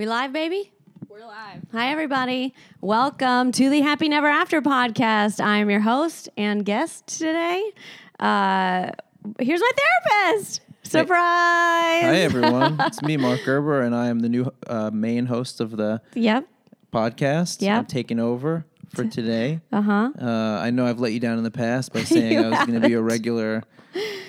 We live, baby? We're live. Hi, everybody. Welcome to the Happy Never After podcast. I am your host and guest today. Uh, here's my therapist. Surprise! Hi everyone, it's me, Marc Gerber, and I am the new uh, main host of the Yep. podcast. Yep. I'm taking over for today. Uh huh. Uh, I know I've let you down in the past by saying I was going to be a regular,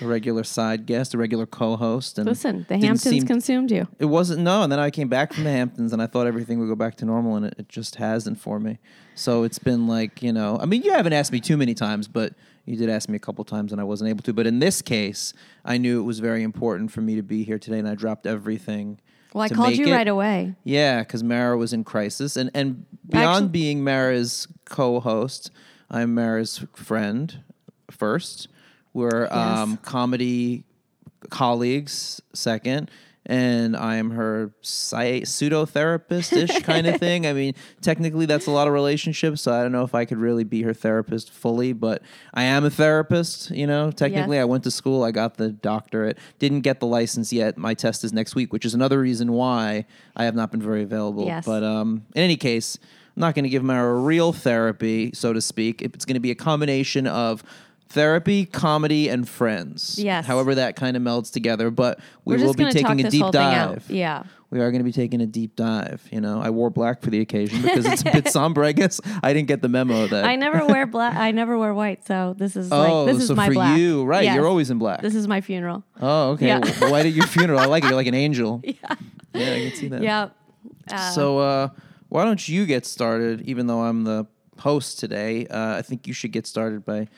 a regular side guest, a regular co-host. And Listen, the Hamptons seem- consumed you. It wasn't no, and then I came back from the Hamptons, and I thought everything would go back to normal, and it, it just hasn't for me. So it's been like you know, I mean, you haven't asked me too many times, but you did ask me a couple times, and I wasn't able to. But in this case, I knew it was very important for me to be here today, and I dropped everything. Well, I called you it. right away. Yeah, because Mara was in crisis, and and beyond Actu- being Mara's co-host, I'm Mara's friend first. We're um, comedy colleagues second, and I'm her psy- pseudo therapist ish kind of thing. I mean, technically that's a lot of relationships, so I don't know if I could really be her therapist fully, but I am a therapist. You know, technically Yes. I went to school, I got the doctorate, didn't get the license yet. My test is next week, which is another reason why I have not been very available. Yes. But um, in any case, I'm not going to give Mara real therapy, so to speak. It's going to be a combination of therapy, comedy, and friends. Yes. However, that kind of melds together. But we We're will be going to talk taking a deep dive. Yeah. We are going to be taking a deep dive. You know, I wore black for the occasion because it's a bit somber. I guess I didn't get the memo that. I never wear black. I never wear white. So this is Oh, like this is my for black. you, right? Yes. You're always in black. This is my funeral. oh, okay. Yeah. Well, why did your funeral? I like it. You're like an angel. Yeah, yeah, I can see that. Yep. Uh, So, uh, why don't you get started? Even though I'm the host today, uh, I think you should get started by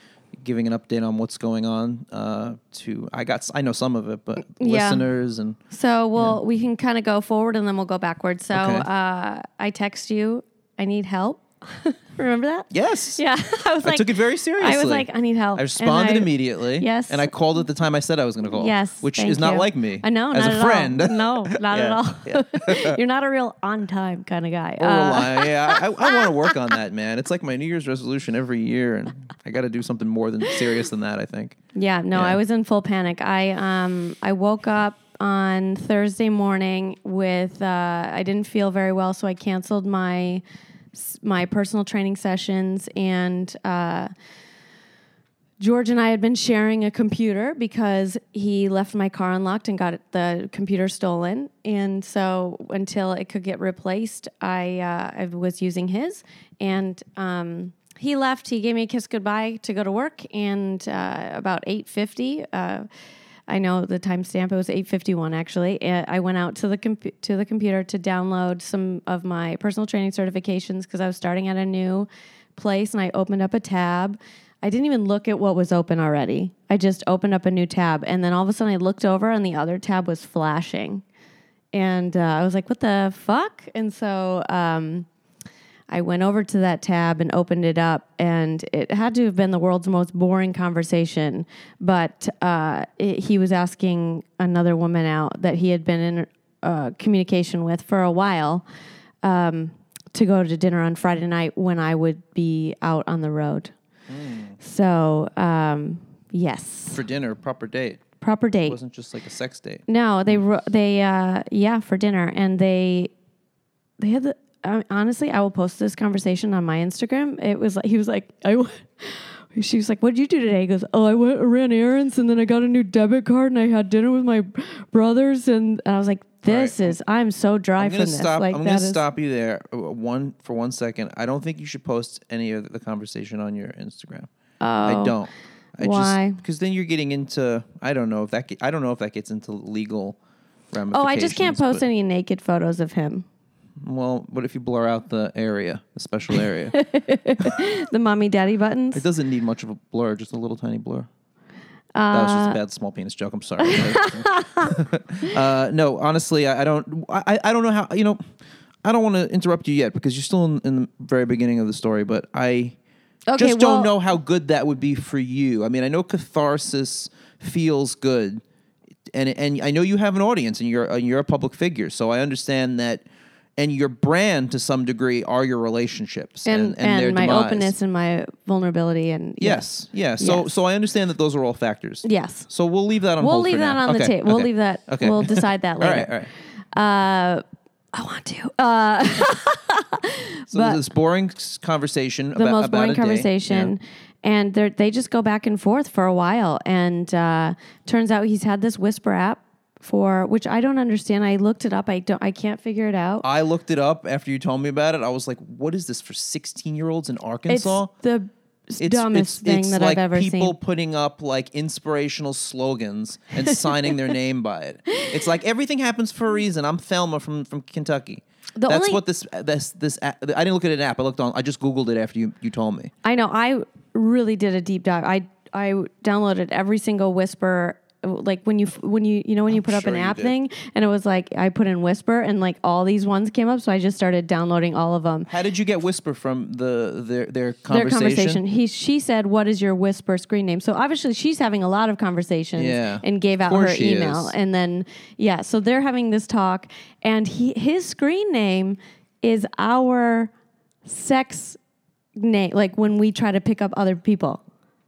giving an update on what's going on. Uh, to I got I know some of it, but Yeah. listeners and So we'll we can kind of go forward and then we'll go backwards. So Okay. uh, I text you. I need help. Remember that? yes, Yeah. I was I like, took it very seriously. I was like, I need help. I responded I- immediately. Yes. and I called at the time I said I was going to call. Yes, which is not you. like me. I know, as not a friend. All. No, not at all. You're not a real on time kind of guy. Or Uh, yeah, I, I want to work on that, man. It's like my New Year's resolution every year, and I got to do something more than serious than that. I think. Yeah, no, Yeah. I was in full panic. I um I woke up on Thursday morning with uh, I didn't feel very well, so I canceled my my personal training sessions and. Uh, George and I had been sharing a computer because he left my car unlocked and got the computer stolen. And so until it could get replaced, I, uh, I was using his. And um, he left. He gave me a kiss goodbye to go to work. And uh, about eight fifty, uh, I know the timestamp. It was eight fifty one actually. Uh, I went out to the to the computer to download some of my personal training certifications because I was starting at a new place, and I opened up a tab. I didn't even look at what was open already. I just opened up a new tab, and then all of a sudden I looked over, and the other tab was flashing, and uh, I was like, "What the fuck?" And so. Um, I went over to that tab and opened it up, and it had to have been the world's most boring conversation. But uh, it, he was asking another woman out that he had been in uh, communication with for a while um, to go to dinner on Friday night when I would be out on the road. So, um, yes, For dinner, proper date. proper date. It wasn't just like a sex date. No, they they uh yeah for dinner and they they had the honestly I will post this conversation on my Instagram. It was like he was like I she was like what did you do today? He goes oh I went ran errands and then I got a new debit card and I had dinner with my brothers and, I was like this right. is I'm so dry I'm from this. stop. Like I'm gonna is- stop you there. uh, One for one second. I don't think you should post any of the conversation on your Instagram. I Oh. don't. I Why? Because then you're getting into. I don't know if that. I don't know if that gets into legal ramifications. Oh. I just can't post but- any naked photos of him. Well, what if you blur out the area, the special area? The mommy daddy buttons. it doesn't need much of a blur, just a little tiny blur. that was Uh, just a bad small penis joke. I'm sorry. uh, no, honestly, I, I don't. I, I don't know how. You know, I don't want to interrupt you yet because you're still in, in the very beginning of the story. But I Okay, just well- don't know how good that would be for you. I mean, I know catharsis feels good, and and I know you have an audience and you're uh, you're a public figure, so I understand that. And your brand, to some degree, are your relationships and and, and, their my demise. openness and my vulnerability and Yes, yeah. So Yes. so I understand that those are all factors. yes. So we'll leave that on We'll leave that now. on the Okay, table. We'll okay, leave that. Okay. We'll decide that later. right, all right. Uh, I want to. Uh, So But- this boring conversation the about, most boring a day. conversation. Yeah. And they just go back and forth for a while. And uh, turns out he's had this Whisper app for which I don't understand. I looked it up. I don't. I can't figure it out. I looked it up after you told me about it. I was like, "What is this for 16 year olds in Arkansas?" it's Arkansas?" the It's dumbest it's, thing it's that like I've ever people seen. putting up like inspirational slogans and signing their name by it. It's like everything happens for a reason. I'm Thelma from from Kentucky. The That's only- what this this this I didn't look at an app. I looked on. I just googled it after you you told me. I know. I really did a deep dive. I I downloaded every single Whisper. Like when you when you you know when you put up an app thing and it was like I put in Whisper and like all these ones came up so I just started downloading all of them. How did you get Whisper from the their their conversation? Their conversation? conversation. He she said, "What is your Whisper screen name?" So obviously she's having a lot of conversations Yeah. and gave out her email is. and then yeah, so they're having this talk and he his screen name is our sex name like when we try to pick up other people.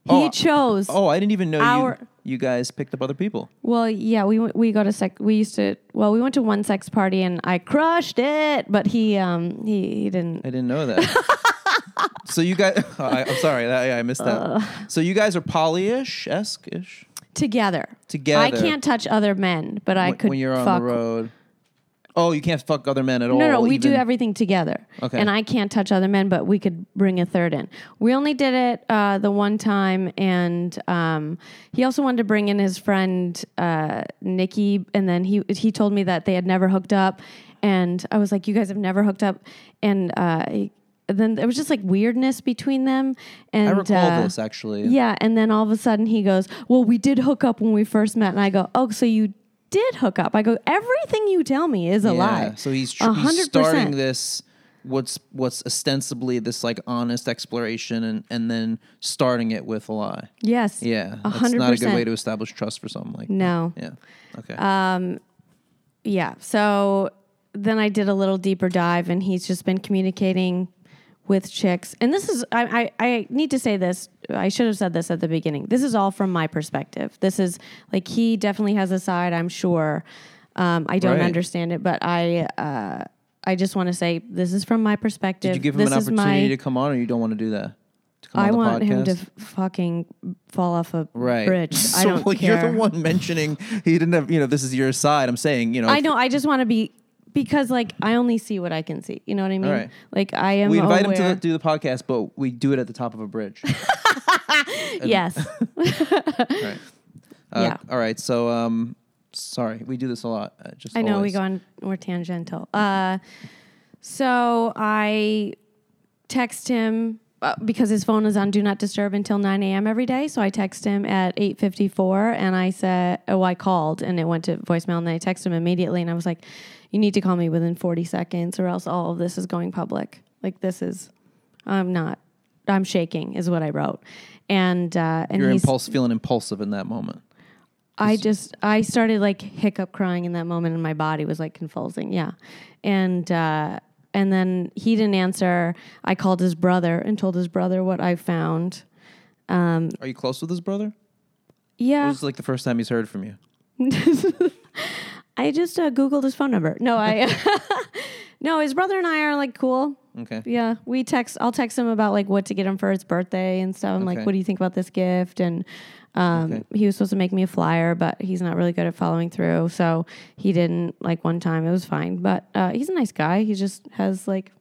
He Oh, chose Oh, I didn't even know Our- you you guys picked up other people. Well, yeah, we we go to sex. We used to. Well, we went to one sex party and I crushed it, but he um he, he didn't. I didn't know that. so you guys, I, I'm sorry, that, I missed that. so you guys are polyish, esque ish Together, together. I can't touch other men, but I when, could when you're on fuck. the road. Oh, you can't fuck other men at all. No, no, we do everything together. Okay. And I can't touch other men, but we could bring a third in. We only did it uh, the one time, and um, he also wanted to bring in his friend uh, Nikki, and then he he told me that they had never hooked up, and I was like, "You guys have never hooked up," and uh, he- then there was just like weirdness between them. And I recall uh, this actually. Yeah, and then all of a sudden he goes, "Well, we did hook up when we first met," and I go, "Oh, so you." Did hook up? I go. Everything you tell me is a Yeah, lie. So he's, tr- he's starting this what's what's ostensibly this like honest exploration and and then starting it with a lie. Yes. Yeah, A that's hundred not a good way to establish trust for something like. No. Yeah. Okay. Um Yeah. So then I did a little deeper dive, and he's just been communicating with chicks. And this is, I, I, I need to say this. I should have said this at the beginning. This is all from my perspective. This is like he definitely has a side. I'm sure. Um, I don't Right. understand it, but I, uh, I just want to say this is from my perspective. Did you give him this an opportunity my, to come on, or you don't want to do that? To come I on the want him to f- fucking fall off a Right. bridge. So I don't well, care. you're the one mentioning he didn't have. You know, this is your side. I'm saying. You know. I know. I just want to be because like I only see what I can see. You know what I mean? right. Like I am. we invite aware. him to do the podcast, but we do it at the top of a bridge. yes. right. Uh, Yeah. All right. So, um, sorry, we do this a lot. Uh, just I know always. we go on. We're tangential. Uh, so I text him. Uh, because his phone is on do not disturb until 9 a.m. every day. So I text him at 8.54 and I said, oh, I called and it went to voicemail and then I texted him immediately and I was like, you need to call me within 40 seconds or else all of this is going public. Like this is, I'm not, I'm shaking is what I wrote. And, uh, and You're impulse, feeling impulsive in that moment. I just I started like hiccup crying in that moment, and my body was like convulsing. Yeah, and uh, and then he didn't answer. I called his brother and told his brother what I found. Are you close with his brother? Yeah, This is like the first time he's heard from you. I just uh, googled his phone number. No, I no, his brother and I are like cool. Okay. Yeah, we text. I'll text him about like what to get him for his birthday and stuff. I'm like, what do you think about this gift? And um, Okay. he was supposed to make me a flyer, but he's not really good at following through. So he didn't. Like one time, it was fine. But uh, he's a nice guy. He just has like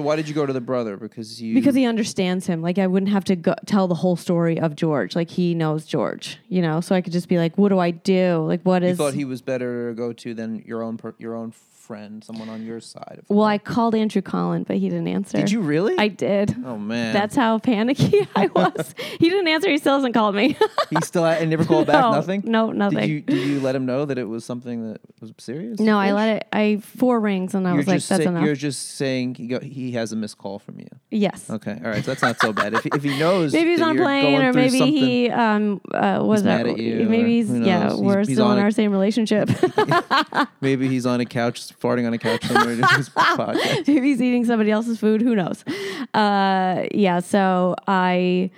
So why did you go to the brother? Because you because he understands him. Like I wouldn't have to go tell the whole story of George. Like he knows George, you know. So I could just be like, what do I do? Like what you is? thought he was better to go to than your own per, your own friend, someone on your side. Of well, I called Andrew Collin, but he didn't answer. did you really? I did. oh man, That's how panicky I was. he didn't answer. He still hasn't called me. he still and never called back. No, Nothing. No, nothing. Did you did you let him know that it was something that was serious? no, I let it. I four rings, and I You're was like, "That's say- enough." You're just saying he, go, he has a missed call from you. yes. Okay, all right, so that's not so bad. If, if he knows, Maybe he's on a plane, or maybe he um uh, was mad at you, Maybe he's yeah. He's- We're he's still in a- our same relationship. maybe he's on a couch, farting on a couch somewhere doing his podcast. maybe he's eating somebody else's food. Who knows? Uh, yeah. So I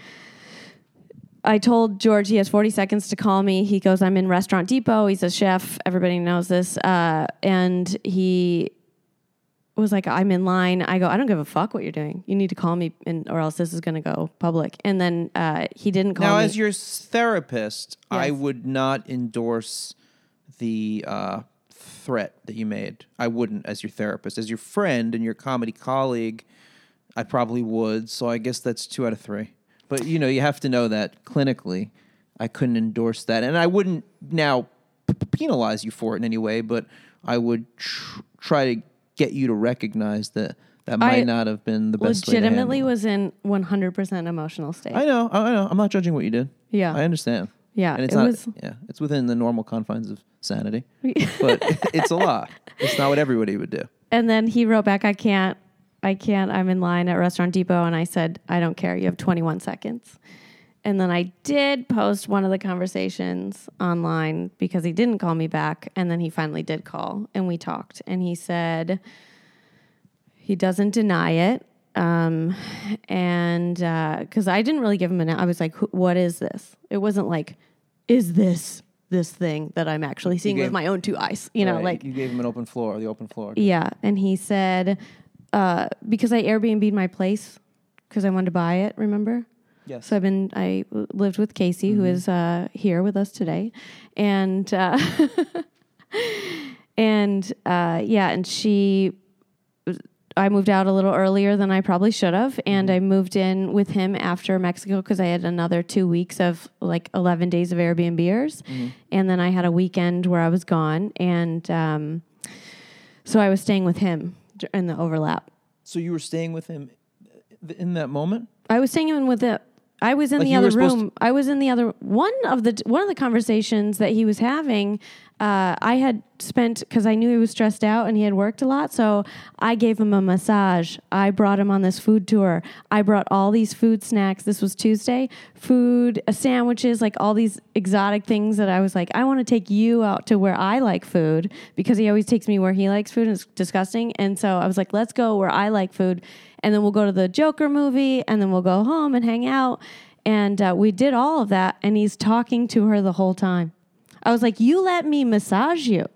I told George he has 40 seconds to call me. He goes, I'm in Restaurant Depot. He's a chef. Everybody knows this. Uh, and he was like, I'm in line. I go, I don't give a fuck what you're doing. You need to call me, and, or else this is going to go public. And then uh, he didn't call Now, me. as your s- therapist, I would not endorse the uh, threat that you made. I wouldn't, as your therapist. As your friend and your comedy colleague, I probably would. So I guess that's two out of three. But you know, you have to know that clinically, I couldn't endorse that, and I wouldn't now p- penalize you for it in any way. But I would tr- try to get you to recognize that that might I not have been the best. legitimately was in 100% emotional state. I know, I know. I'm not judging what you did. Yeah. I understand. Yeah, and it's it not. was- Yeah, it's within the normal confines of sanity, but it's a lot. It's not what everybody would do. And then he wrote back, I can't, I can't, I'm in line at Restaurant Depot. And I said, I don't care. You have 21 seconds. And then I did post one of the conversations online because he didn't call me back. And then he finally did call and we talked. And he said he doesn't deny it. Um, and because I didn't really give him an, I was like, what is this? It wasn't like, is this this thing that I'm actually seeing gave- with my own two eyes? You know, Right, like you gave him an open floor, the open floor. yeah, and he said uh, because I Airbnb'd my place because I wanted to buy it. Remember? Yes. So I've been I lived with Casey, who is uh, here with us today, and uh, and uh, yeah, and she. I moved out a little earlier than I probably should have, and mm-hmm. I moved in with him after Mexico because I had another two weeks of like eleven days of Airbnbers, mm-hmm. and then I had a weekend where I was gone, and um, so I was staying with him in the overlap. so you were staying with him uh, in that moment. I was staying in with the. I was in Like the other room. I was in the other one of the one of the conversations that he was having. Uh, I had spent because I knew he was stressed out and he had worked a lot. So I gave him a massage. I brought him on this food tour. I brought all these food snacks. This was Tuesday. Food, uh, sandwiches, like all these exotic things that I was like, I want to take you out to where I like food because he always takes me where he likes food and it's disgusting. And so I was like, let's go where I like food and then we'll go to the Joker movie, and then we'll go home and hang out. And uh, we did all of that, and he's talking to her the whole time. I was like, "You let me massage you,"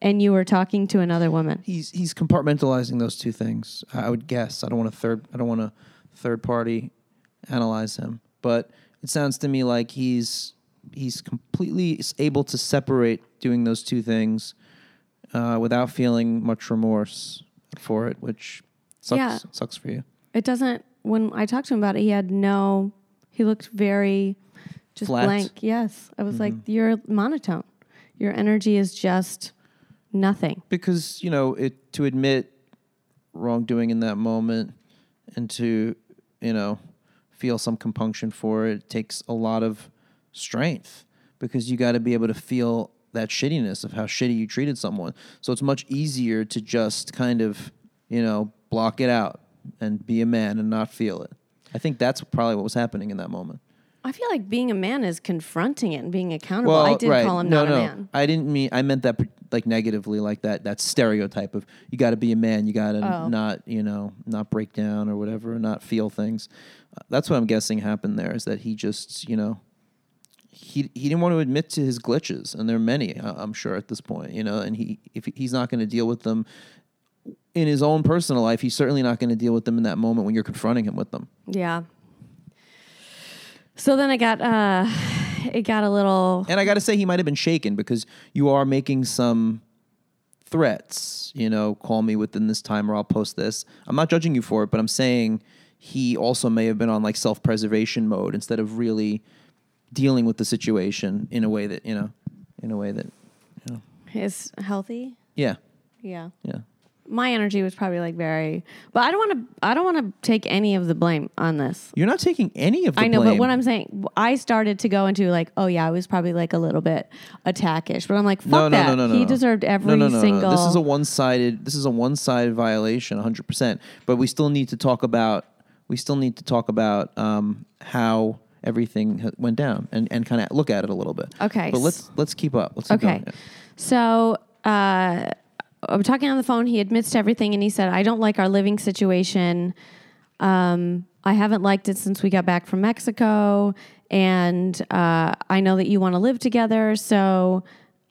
and you were talking to another woman. He's he's compartmentalizing those two things. I would guess. I don't want to third. I don't want to third party analyze him, but it sounds to me like he's he's completely able to separate doing those two things uh, without feeling much remorse for it, which sucks. Yeah. Sucks for you. It doesn't. When I talked to him about it, he had no. He looked very just Flat? blank. Yes, I was like, mm-hmm. "You're monotone. Your energy is just nothing." because you know it to admit wrongdoing in that moment and to you know feel some compunction for it takes a lot of strength because you got to be able to feel that shittiness of how shitty you treated someone so it's much easier to just kind of you know block it out and be a man and not feel it i think that's probably what was happening in that moment I feel like being a man is confronting it and being accountable. I did call him no, not no. a man. I didn't mean. I meant that like negatively, like that. That stereotype of you got to be a man. You got to Oh. not, you know, not break down or whatever, not feel things. Uh, that's what I'm guessing happened there. Is that he just, you know, he he didn't want to admit to his glitches, and there are many. I- I'm sure at this point, you know, and he if he's not going to deal with them in his own personal life, he's certainly not going to deal with them in that moment when you're confronting him with them. Yeah. So then I got uh it got a little And I got to say, he might have been shaken because you are making some threats. You know, call me within this time or I'll post this. I'm not judging you for it, but I'm saying he also may have been on like self preservation mode instead of really dealing with the situation in a way that, you know, in a way that, you know, is healthy. yeah, Yeah. yeah. My energy was probably like very but I don't want to I don't want to take any of the blame on this. You're not taking any of the blame. I know, blame. but what I'm saying, I started to go into like, oh yeah, I was probably like a little bit attackish, but I'm like, fuck no, no, that. no, no, no. he no. deserved every no, no, no, single. No. This is a one-sided. This is a one-sided violation, 100. percent But we still need to talk about. We still need to talk about um, how everything ha- went down and, and kind of look at it a little bit. Okay. But let's let's keep up. Let's keep Okay. going. So uh, I'm talking on the phone. He admits to everything, and he said, "I don't like our living situation." Um, I haven't liked it since we got back from Mexico, and uh, I know that you want to live together. So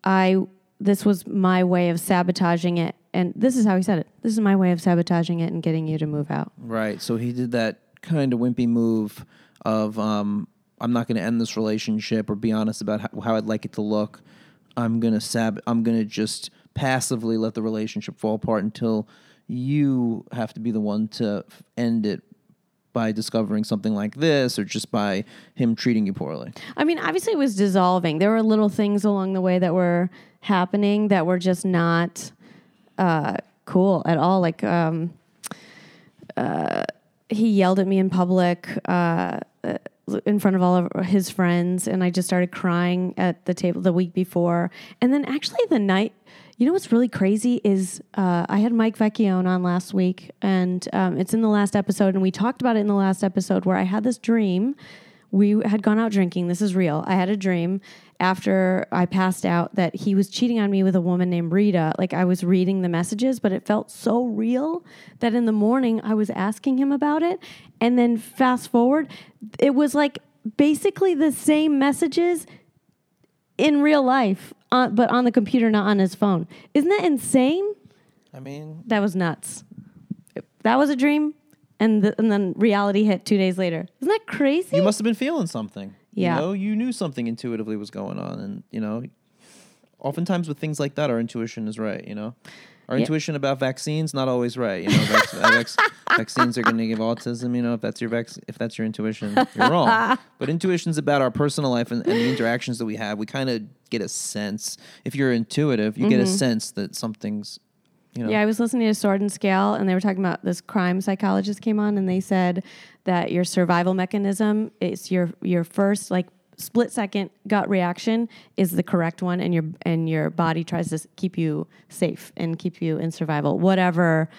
I this was my way of sabotaging it, and this is how he said it. This is my way of sabotaging it and getting you to move out. Right. So he did that kind of wimpy move of um, I'm not going to end this relationship or be honest about how, how I'd like it to look. I'm gonna sab. I'm gonna just passively let the relationship fall apart until you have to be the one to end it by discovering something like this or just by him treating you poorly. I mean, obviously it was dissolving. There were little things along the way that were happening that were just not uh, cool at all. Like um, uh, he yelled at me in public uh, in front of all of his friends, and I just started crying at the table the week before. And then actually the night. You know what's really crazy is uh, I had Mike Vecchione on last week, and um, it's in the last episode, and we talked about it in the last episode where I had this dream we had gone out drinking. This is real. I had a dream after I passed out that he was cheating on me with a woman named Rita. Like I was reading the messages, but it felt so real that in the morning I was asking him about it. And then fast forward, it was like basically the same messages in real life, uh, but on the computer, not on his phone. Isn't that insane? I mean, That was nuts. That was a dream. And, the, and then reality hit two days later. Isn't that crazy? you must have been feeling something. Yeah. You know, you knew something intuitively was going on. And, you know, oftentimes with things like that, our intuition is right, you know? Our Yeah. intuition about vaccines not always right. You know, vac- uh, vac- vaccines are going to give autism. You know, if that's your vac- if that's your intuition, you're wrong. But intuition's about our personal life and, and the interactions that we have. We kind of get a sense. If you're intuitive, you get a mm-hmm. sense that something's, you know, Yeah, I was listening to Sword and Scale, and they were talking about this crime psychologist came on, and they said that your survival mechanism is your your first like split second gut reaction is the correct one, and your and your body tries to keep you safe and keep you in survival, whatever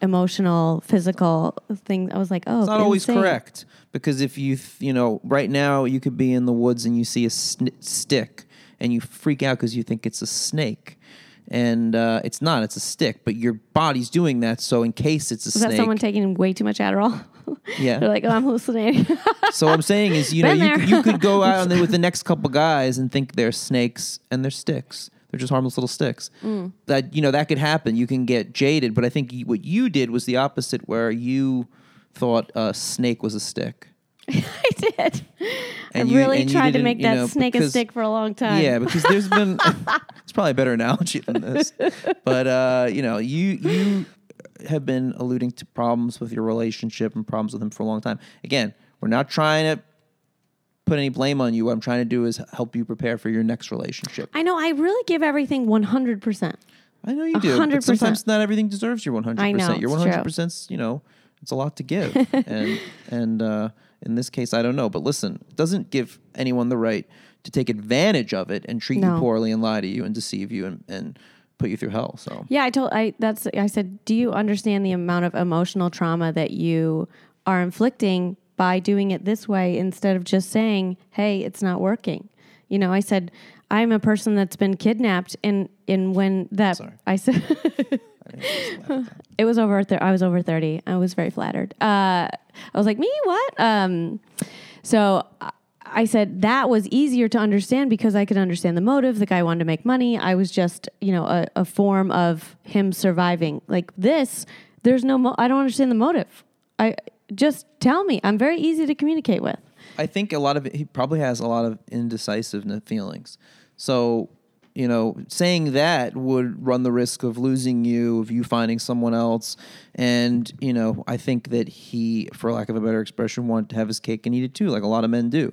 emotional, physical thing. I was like, oh, It's not always correct because if you you know right now you could be in the woods and you see a sn- stick and you freak out because you think it's a snake and uh, it's not it's a stick but your body's doing that so in case it's a Was snake that someone taking way too much Adderall? Yeah. they're like, oh, I'm hallucinating. so what I'm saying is you know Been you, there. could- you could go out on the, with the next couple guys and think they're snakes and they're sticks they're just harmless little sticks Mm. that you know that could happen you can get jaded but I think you- what you did was the opposite where you thought a snake was a stick I did. And I you- really and you tried to didn't, make you that know, snake a because- stick for a long time. Yeah, because there's been it's probably a better analogy than this. But uh, you know, you you have been alluding to problems with your relationship and problems with him for a long time. Again, we're not trying to put any blame on you. What I'm trying to do is help you prepare for your next relationship. I know. I really give everything 100%. I know you do, hundred but sometimes not everything deserves your 100. I know, Your 100 percent, you know, it's a lot to give, and and uh, in this case, I don't know. But listen, it doesn't give anyone the right to take advantage of it and treat No. you poorly and lie to you and deceive you and, and put you through hell. So Yeah, I told I that's I said, "Do you understand the amount of emotional trauma that you are inflicting by doing it this way instead of just saying, "Hey, it's not working." You know, I said, "I'm a person that's been kidnapped and and when that Sorry. I said it was over thir- I was over 30. I was very flattered. Uh, I was like, "Me what?" Um so I said that was easier to understand because I could understand the motive. The guy wanted to make money. I was just, you know, a, a form of him surviving. Like this, there's no, mo- I don't understand the motive. I just tell me. I'm very easy to communicate with. I think a lot of it, he probably has a lot of indecisive feelings. So, you know, saying that would run the risk of losing you, of you finding someone else. And, you know, I think that he, for lack of a better expression, wanted to have his cake and eat it too, like a lot of men do.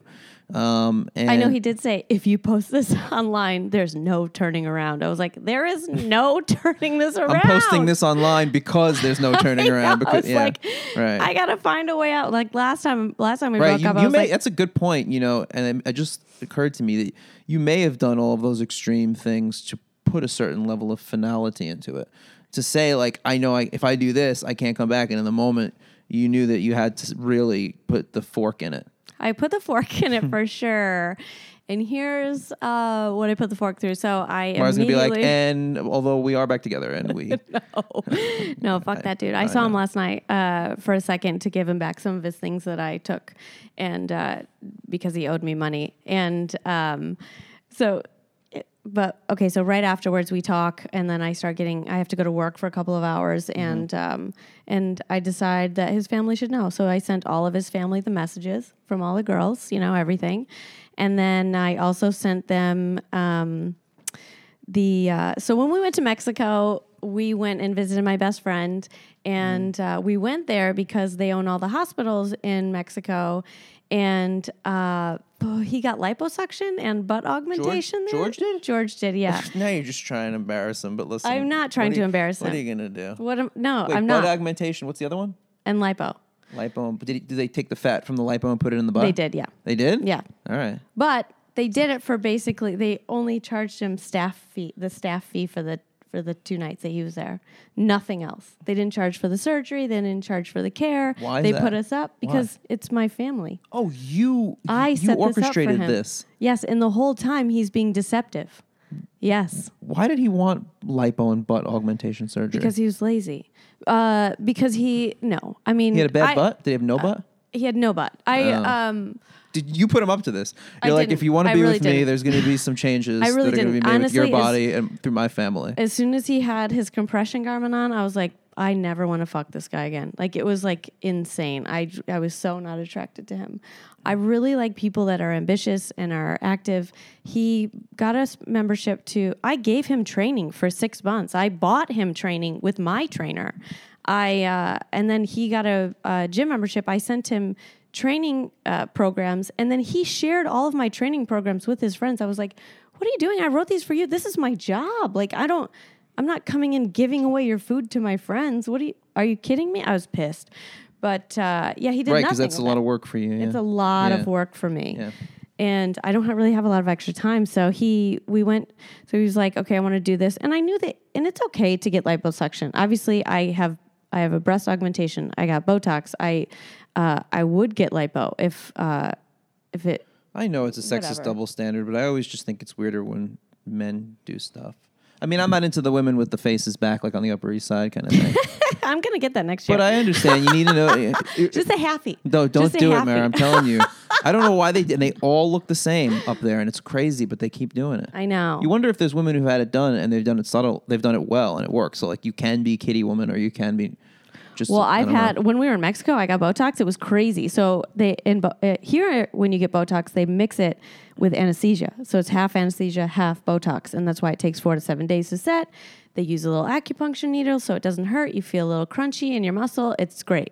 Um, and I know he did say, if you post this online, there's no turning around. I was like, there is no turning this around. I'm posting this online because there's no turning around. Because yeah, like, right. I gotta find a way out. Like last time, last time we right. broke You, up, I you may. like, that's a good point. You know, and it, it just occurred to me that you may have done all of those extreme things to put a certain level of finality into it. To say like, I know I, if I do this, I can't come back, and in the moment, you knew that you had to really put the fork in it. I put the fork in it for sure. And here's uh, what I put the fork through. So I Mara's gonna be like, and although we are back together, and we no, no, fuck that dude. I, saw him last night uh, for a second to give him back some of his things that I took, and uh, because he owed me money, and um, so. But okay, so right afterwards we talk, and then I start getting. I have to go to work for a couple of hours, and um, and I decide that his family should know. So I sent all of his family the messages from all the girls, you know, everything, and then I also sent them. Um, the uh, so when we went to Mexico, we went and visited my best friend, and Mm. uh, we went there because they own all the hospitals in Mexico, and uh, oh, he got liposuction and butt augmentation. there. George did? George did. Yeah. now you're just trying to embarrass him. But listen, I'm not trying to you- embarrass him. What are you gonna do? what? Am, no, Wait, I'm not butt not. augmentation. What's the other one? and lipo. Lipo. But did, he, did they take the fat from the lipo and put it in the butt? They did. Yeah. They did. Yeah. All right. But they did it for basically they only charged him staff fee, the staff fee for the for the two nights that he was there. Nothing else. They didn't charge for the surgery. They didn't charge for the care. Why is they that? put us up because it's my family. Oh, you. I you set this orchestrated him. this. Yes, and the whole time he's being deceptive. Yes, Why did he want lipo and butt augmentation surgery? because he was lazy. Uh, because he no, I mean he had a bad I- uh, butt. Did he have no butt? He had no butt. I Oh. um. Did you put him up to this? You're like, didn't. if you want to I be really with me, didn't. there's going to be some changes I really that are going to be didn't. made with your Honestly, body and through my family. as soon as he had his compression garment on, I was like, I never want to fuck this guy again. Like it was like insane. I I was so not attracted to him. I really like people that are ambitious and are active. He got us membership to. I gave him training for six months. I bought him training with my trainer. I uh, and then he got a, a gym membership. I sent him training uh, programs, and then he shared all of my training programs with his friends. I was like, "What are you doing? I wrote these for you. This is my job. Like I don't." I'm not coming in giving away your food to my friends. What are you? Are you kidding me? I was pissed, but uh, yeah, he did right, because that's a lot of work for you. It's a lot Yeah. of work for me. Yeah. And I don't have, really have a lot of extra time. So he, we went, so he was like, okay, I want to do this. And I knew that, and it's okay to get liposuction. Obviously I have, I have a breast augmentation. I got Botox. I, uh, I would get lipo if, uh, if it, I know it's a sexist Whatever. double standard, but I always just think it's weirder when men do stuff. I mean, I'm not into the women with the faces back, like on the Upper East Side kind of thing. I'm going to get that next year. but I understand. You need to know. Just a happy. No, don't do it. Mary. I'm telling you. I don't know why they did. And they all look the same up there, and it's crazy, but they keep doing it. I know. You wonder if there's women who've had it done and they've done it subtle. They've done it well, and it works. So like, you can be kitty woman, or you can be just. Well, I've don't know. had when we were in Mexico, I got Botox. It was crazy. So they in uh, here when you get Botox, they mix it with anesthesia. So it's half anesthesia, half Botox, and that's why it takes four to seven days to set. They use a little acupuncture needle so it doesn't hurt. You feel a little crunchy in your muscle. It's great.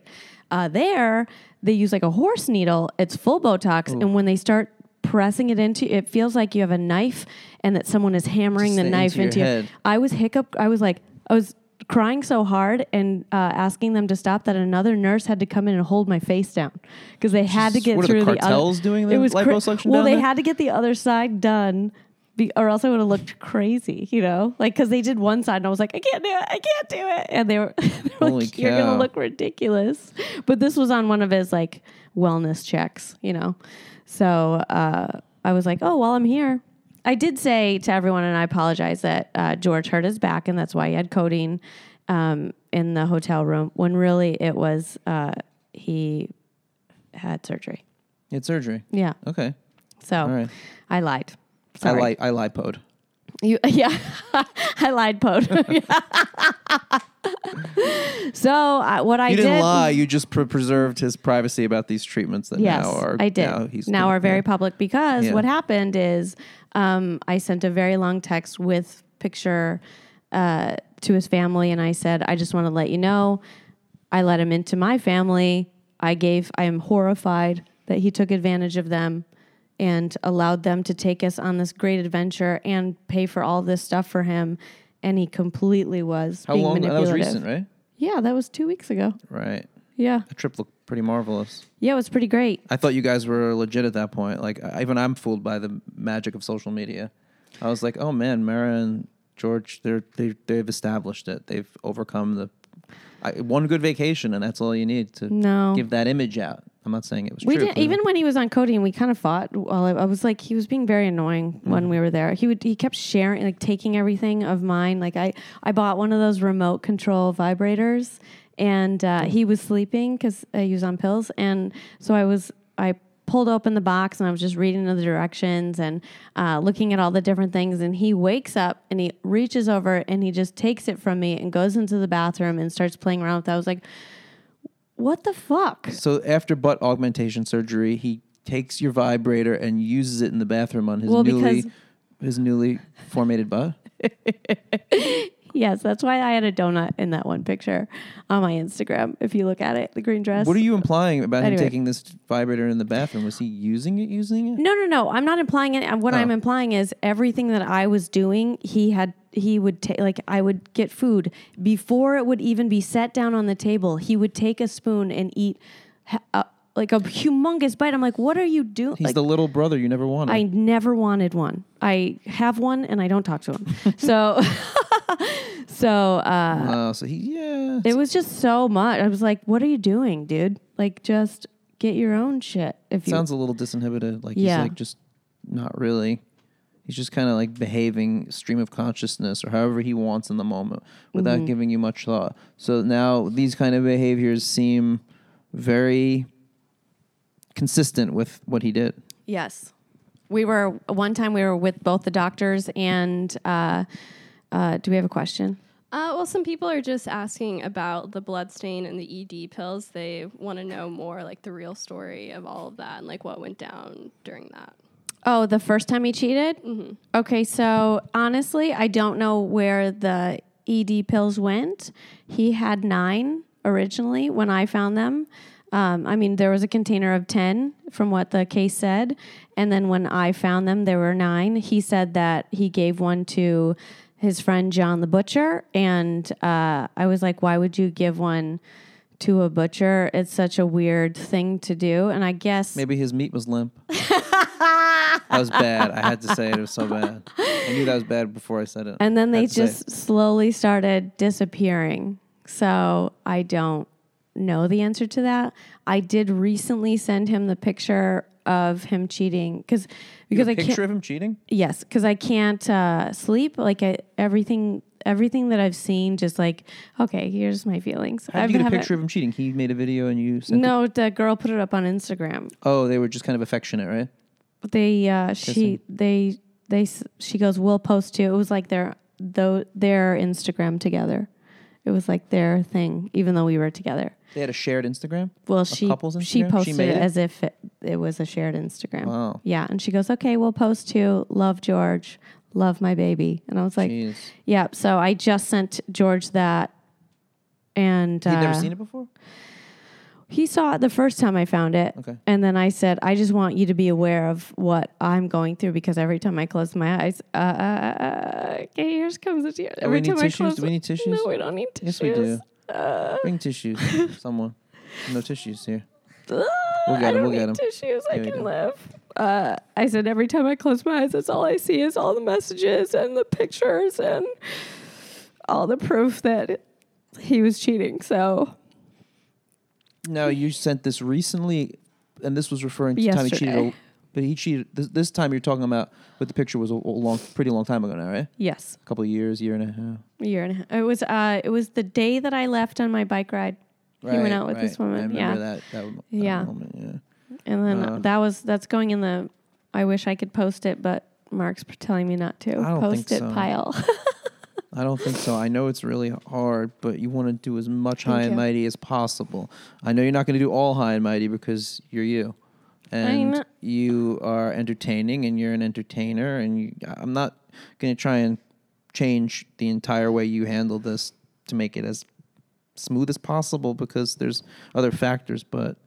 Uh, there, they use like a horse needle. It's full Botox, and when they start pressing it into, it feels like you have a knife and that someone is hammering Just the into knife your into. your- head. I was hiccup. I was like, I was crying so hard and uh, asking them to stop that another nurse had to come in and hold my face down because they had to get what through the the, cartels other. doing the it was liposuction Well, down they there? had to get the other side done. Be, or else I would have looked crazy, you know, like because they did one side and I was like, I can't do it, I can't do it, and they were, they were like, you're gonna look ridiculous. But this was on one of his like wellness checks, you know, so uh, I was like, oh, while I'm here, I did say to everyone, and I apologize that uh, George hurt his back, and that's why he had codeine um, in the hotel room. When really it was uh, he had surgery. You had surgery. Yeah, Okay. so right. I lied. Sorry. I like I lipode. You, yeah, I lied, Pod. so uh, what I You didn't did, lie. You just pre- preserved his privacy about these treatments that Yes, now are. I did. Now, Now, are very public because Yeah. what happened is um, I sent a very long text with picture uh, to his family, and I said, I just want to let you know, I let him into my family. I gave. I am horrified that he took advantage of them and allowed them to take us on this great adventure and pay for all this stuff for him. And he completely was How being long? That was recent, right? Yeah, that was two weeks ago. Right. Yeah, The trip looked pretty marvelous. yeah, it was pretty great. I thought you guys were legit at that point. Like I- even I'm fooled by the magic of social media. I was like, oh man, Mara and George, they're they they've established it. They've overcome the I, one good vacation, and that's all you need to No. give that image out. I'm not saying it was We true. did even when he was on codeine. We kind of fought. Well, I, I was like, he was being very annoying when Mm. we were there. He would he kept sharing, like taking everything of mine. Like I I bought one of those remote control vibrators, and uh, he was sleeping because uh, he was on pills, and so I was I pulled open the box and I was just reading the directions and uh, looking at all the different things. And he wakes up and he reaches over and he just takes it from me and goes into the bathroom and starts playing around with it. I was like, what the fuck? So after butt augmentation surgery, he takes your vibrator and uses it in the bathroom on his Well, newly his newly formated butt. Yes, that's why I had a donut in that one picture on my Instagram. If you look at it, the green dress. What are you implying about Anyway. him taking this vibrator in the bathroom? Was he using it? Using it? No, no, no. I'm not implying it. What I'm Oh. implying is everything that I was doing, he had he would take like I would get food before it would even be set down on the table. He would take a spoon and eat ha- uh, like a humongous bite. I'm like, "What are you doing?" He's Like, the little brother you never wanted. I never wanted one. I have one and I don't talk to him. so so uh Oh, so he yeah. It was just so much. I was like, "What are you doing, dude? Like, just get your own shit." If you Sounds a little disinhibited. Like Yeah. he's like just not really. He's just kind of like behaving stream of consciousness or however he wants in the moment without Mm-hmm. giving you much thought. So now these kind of behaviors seem very consistent with what he did. yes, we were one time we were with both the doctors and. Uh, uh, do we have a question? Uh, well, some people are just asking about the blood stain and the ED pills. They want to know more, like the real story of all of that and like what went down during that. Oh, the first time he cheated? Mm-hmm. Okay, so honestly, I don't know where the ED pills went. He had nine originally when I found them. Um, I mean, there was a container of 10 from what the case said. And then when I found them, there were nine. He said that he gave one to his friend John the Butcher. And uh, I was like, why would you give one to a butcher? It's such a weird thing to do. And I guess. Maybe his meat was limp. that was bad. I had to say it. It was so bad. I knew that was bad before I said it. And then they had to say it. just slowly started disappearing. So I don't know the answer to that. I did recently send him the picture of him cheating because because I picture of him cheating. yes because I can't uh, sleep like I, everything everything that I've seen just like okay here's my feelings. How did you get a picture of him cheating? He made a video and you sent it. No, the girl put it up on Instagram. Oh, they were just kind of affectionate, right? they uh she they they she goes we'll post to it was like their though their instagram together it was like their thing even though we were together They had a shared Instagram. well she couple's she Instagram? She posted made it as if it, it was a shared instagram Wow. yeah and she goes okay we'll post to love george love my baby and i was like Jeez. yeah so i just sent george that and He'd uh, never seen it before. he saw it the first time I found it. Okay. And then I said, I just want you to be aware of what I'm going through because every time I close my eyes, uh, uh, uh, okay, here comes a tear. We Every need time I tissues? close Do we need tissues? No, we don't need tissues. Yes, we do. Uh, Bring tissues, someone. No tissues here. uh, We'll get I 'em, don't we'll get 'em. tissues. I can live. Uh, I said, every time I close my eyes, that's all I see is all the messages and the pictures and all the proof that he was cheating. So No, you sent this recently, and this was referring to the time he cheated. But he cheated. This, this time you're talking about, but the picture was a, a long, pretty long time ago now, right? yes, A couple of years, year and a half. a year and a half. It was. Uh, it was the day that I left on my bike ride. Right, He went out with this woman, I remember yeah. that. That, that Yeah. Moment, yeah. And then Uh. that was that's going in the. I wish I could post it, but Marc's telling me not to I don't post it so. pile. I don't think so. I know it's really hard, but you want to do as much Thank high and mighty as possible. I know you're not going to do all high and mighty because you're you, and you are entertaining, and you're an entertainer. And you, I'm not going to try and change the entire way you handle this to make it as smooth as possible because there's other factors. But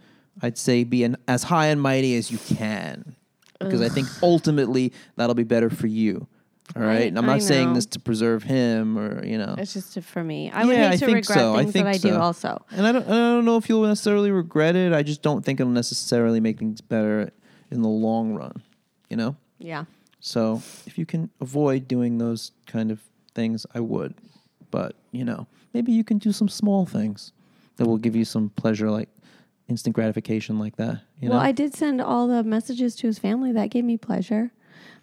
I'd say be an, as high and mighty as you can because I think ultimately that'll be better for you. All right. and I'm I not saying know. this to preserve him or you know. it's just for me. I would Yeah, hate I to think regret so. I things think that I do. so. Also, And I don't, I don't know if you'll necessarily regret it. I just don't think it'll necessarily make things better in the long run. You know. yeah. So if you can avoid doing those kind of things, I would. But you know, maybe you can do some small things that will give you some pleasure, like instant gratification like that. You well, know? I did send all the messages to his family. That gave me pleasure.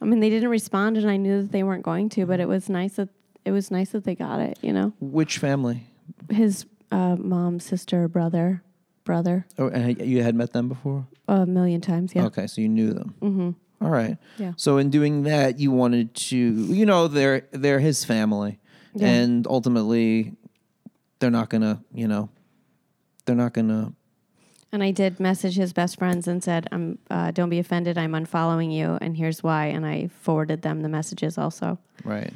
I mean, they didn't respond, and I knew that they weren't going to. But it was nice that it was nice that they got it. You know, Which family? his uh, mom, sister, brother, brother, Oh, and you had met them before. a million times. Yeah. Okay, so you knew them. Mm-hmm. All right. Yeah. So in doing that, you wanted to, you know, they're they're his family, Yeah. and ultimately, they're not gonna, you know, they're not gonna. And I did message his best friends and said, "I'm uh, don't be offended. I'm unfollowing you, and here's why." And I forwarded them the messages also. Right.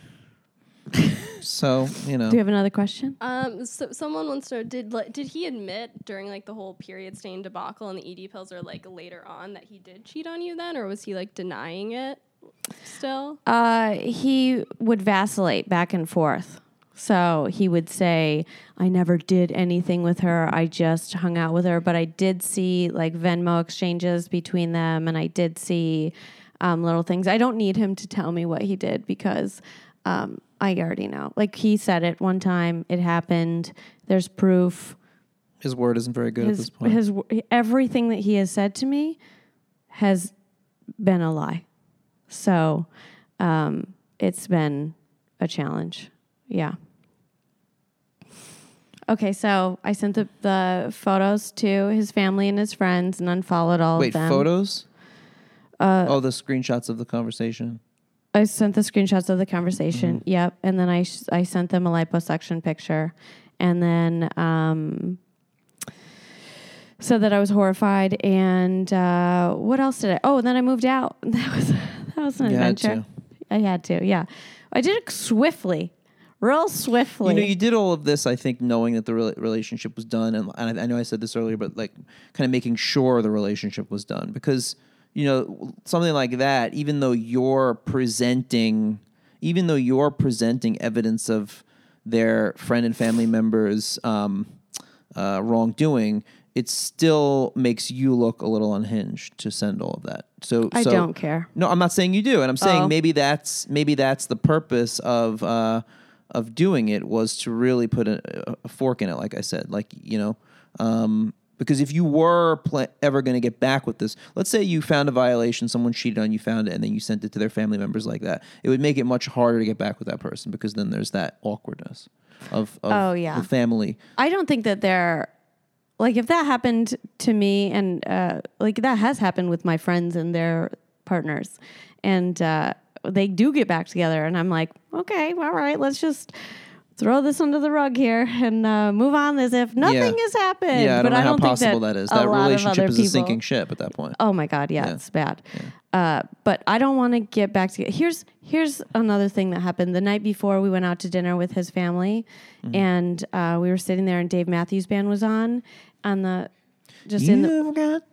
so you know. Do you have another question? Um, so someone wants to know did like, did he admit during like the whole period stain debacle and the ED pills, or like later on that he did cheat on you then, or was he like denying it still? Uh, he would vacillate back and forth. So he would say, I never did anything with her. I just hung out with her. But I did see like Venmo exchanges between them, and I did see um, little things. I don't need him to tell me what he did because um, I already know. Like he said it one time, it happened. There's proof. his word isn't very good at this point. his everything that he has said to me has been a lie. So um, it's been a challenge. Yeah. Okay, so I sent the, the photos to his family and his friends and unfollowed all Wait, of them. photos? Uh, oh, the screenshots of the conversation. I sent the screenshots of the conversation. Mm-hmm. Yep, and then I sh- I sent them a liposuction picture, and then um, said that I was horrified. And uh, what else did I? Oh, and then I moved out. That was that was an You had adventure. to. I had to. Yeah, I did it swiftly, real swiftly. You know, you did all of this, I think, knowing that the rela- relationship was done, and, and I, I know I said this earlier, but like, kind of making sure the relationship was done because you know something like that. Even though you're presenting, even though you're presenting evidence of their friend and family members' um, uh, wrongdoing, it still makes you look a little unhinged to send all of that. So I so- don't care. no, I'm not saying you do, and I'm saying Oh. maybe that's maybe that's the purpose of uh, of doing it was to really put a, a fork in it. Like I said, like you know, um, because if you were pl- ever going to get back with this, let's say you found a violation, someone cheated on you, found it, and then you sent it to their family members like that, it would make it much harder to get back with that person because then there's that awkwardness of, of Oh, yeah. the family. I don't think that they're like if that happened to me and uh, like that has happened with my friends and their partners and uh, they do get back together and I'm like okay all right let's just throw this under the rug here and uh, move on as if nothing Yeah. has happened Yeah, I don't know I how don't think possible that, that is. That relationship is people, a sinking ship at that point. Oh my god, yeah, Yeah. it's bad. Uh, but I don't want to get back to here's here's another thing that happened the night before we went out to dinner with his family, Mm-hmm. and uh, we were sitting there and Dave Matthews Band was on, on the just in the. You've got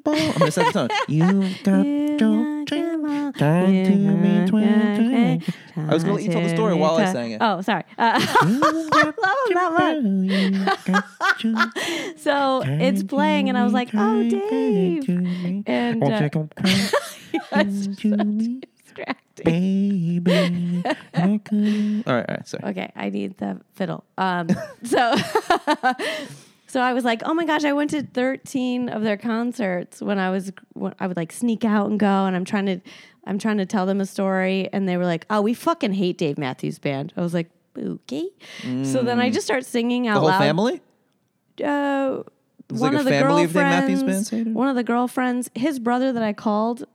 ball. I'm gonna set the tone. You've got your dream. Time to be twenty. I was gonna you tell the story while I sang it. Oh, sorry. Uh, You've love him that much. You've got your So it's playing, and I was like, "Oh, Dave!" And uh, baby. All right, all right, sorry. Okay, I need the fiddle. Um, so, so I was like, oh my gosh, I went to thirteen of their concerts when I was. When I would like sneak out and go, and I'm trying to, I'm trying to tell them a story, and they were like, oh, we fucking hate Dave Matthews Band. I was like, okay. So then I just start singing out loud. The whole loud. family? Uh, one like of the of girlfriends. Matthews Band one of the girlfriends, his brother that I called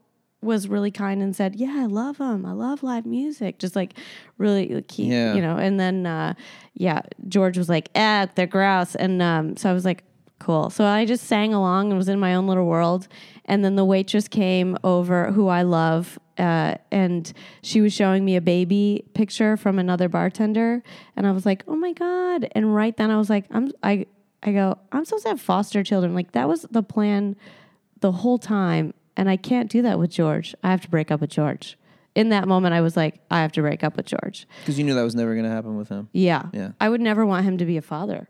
was really kind and said, "Yeah, I love him. I love live music." Just like really, like, he, Yeah. you know. And then, uh, yeah, George was like, "Eh, they're grouse," and um, so I was like, "Cool." So I just sang along and was in my own little world. And then the waitress came over, who I love, uh, and she was showing me a baby picture from another bartender, and I was like, "Oh my god!" And right then I was like, "I'm I." I go, I'm supposed to have foster children. Like that was the plan the whole time. And I can't do that with George. I have to break up with George. In that moment, I was like, I have to break up with George. Because you knew that was never going to happen with him. Yeah. Yeah. I would never want him to be a father.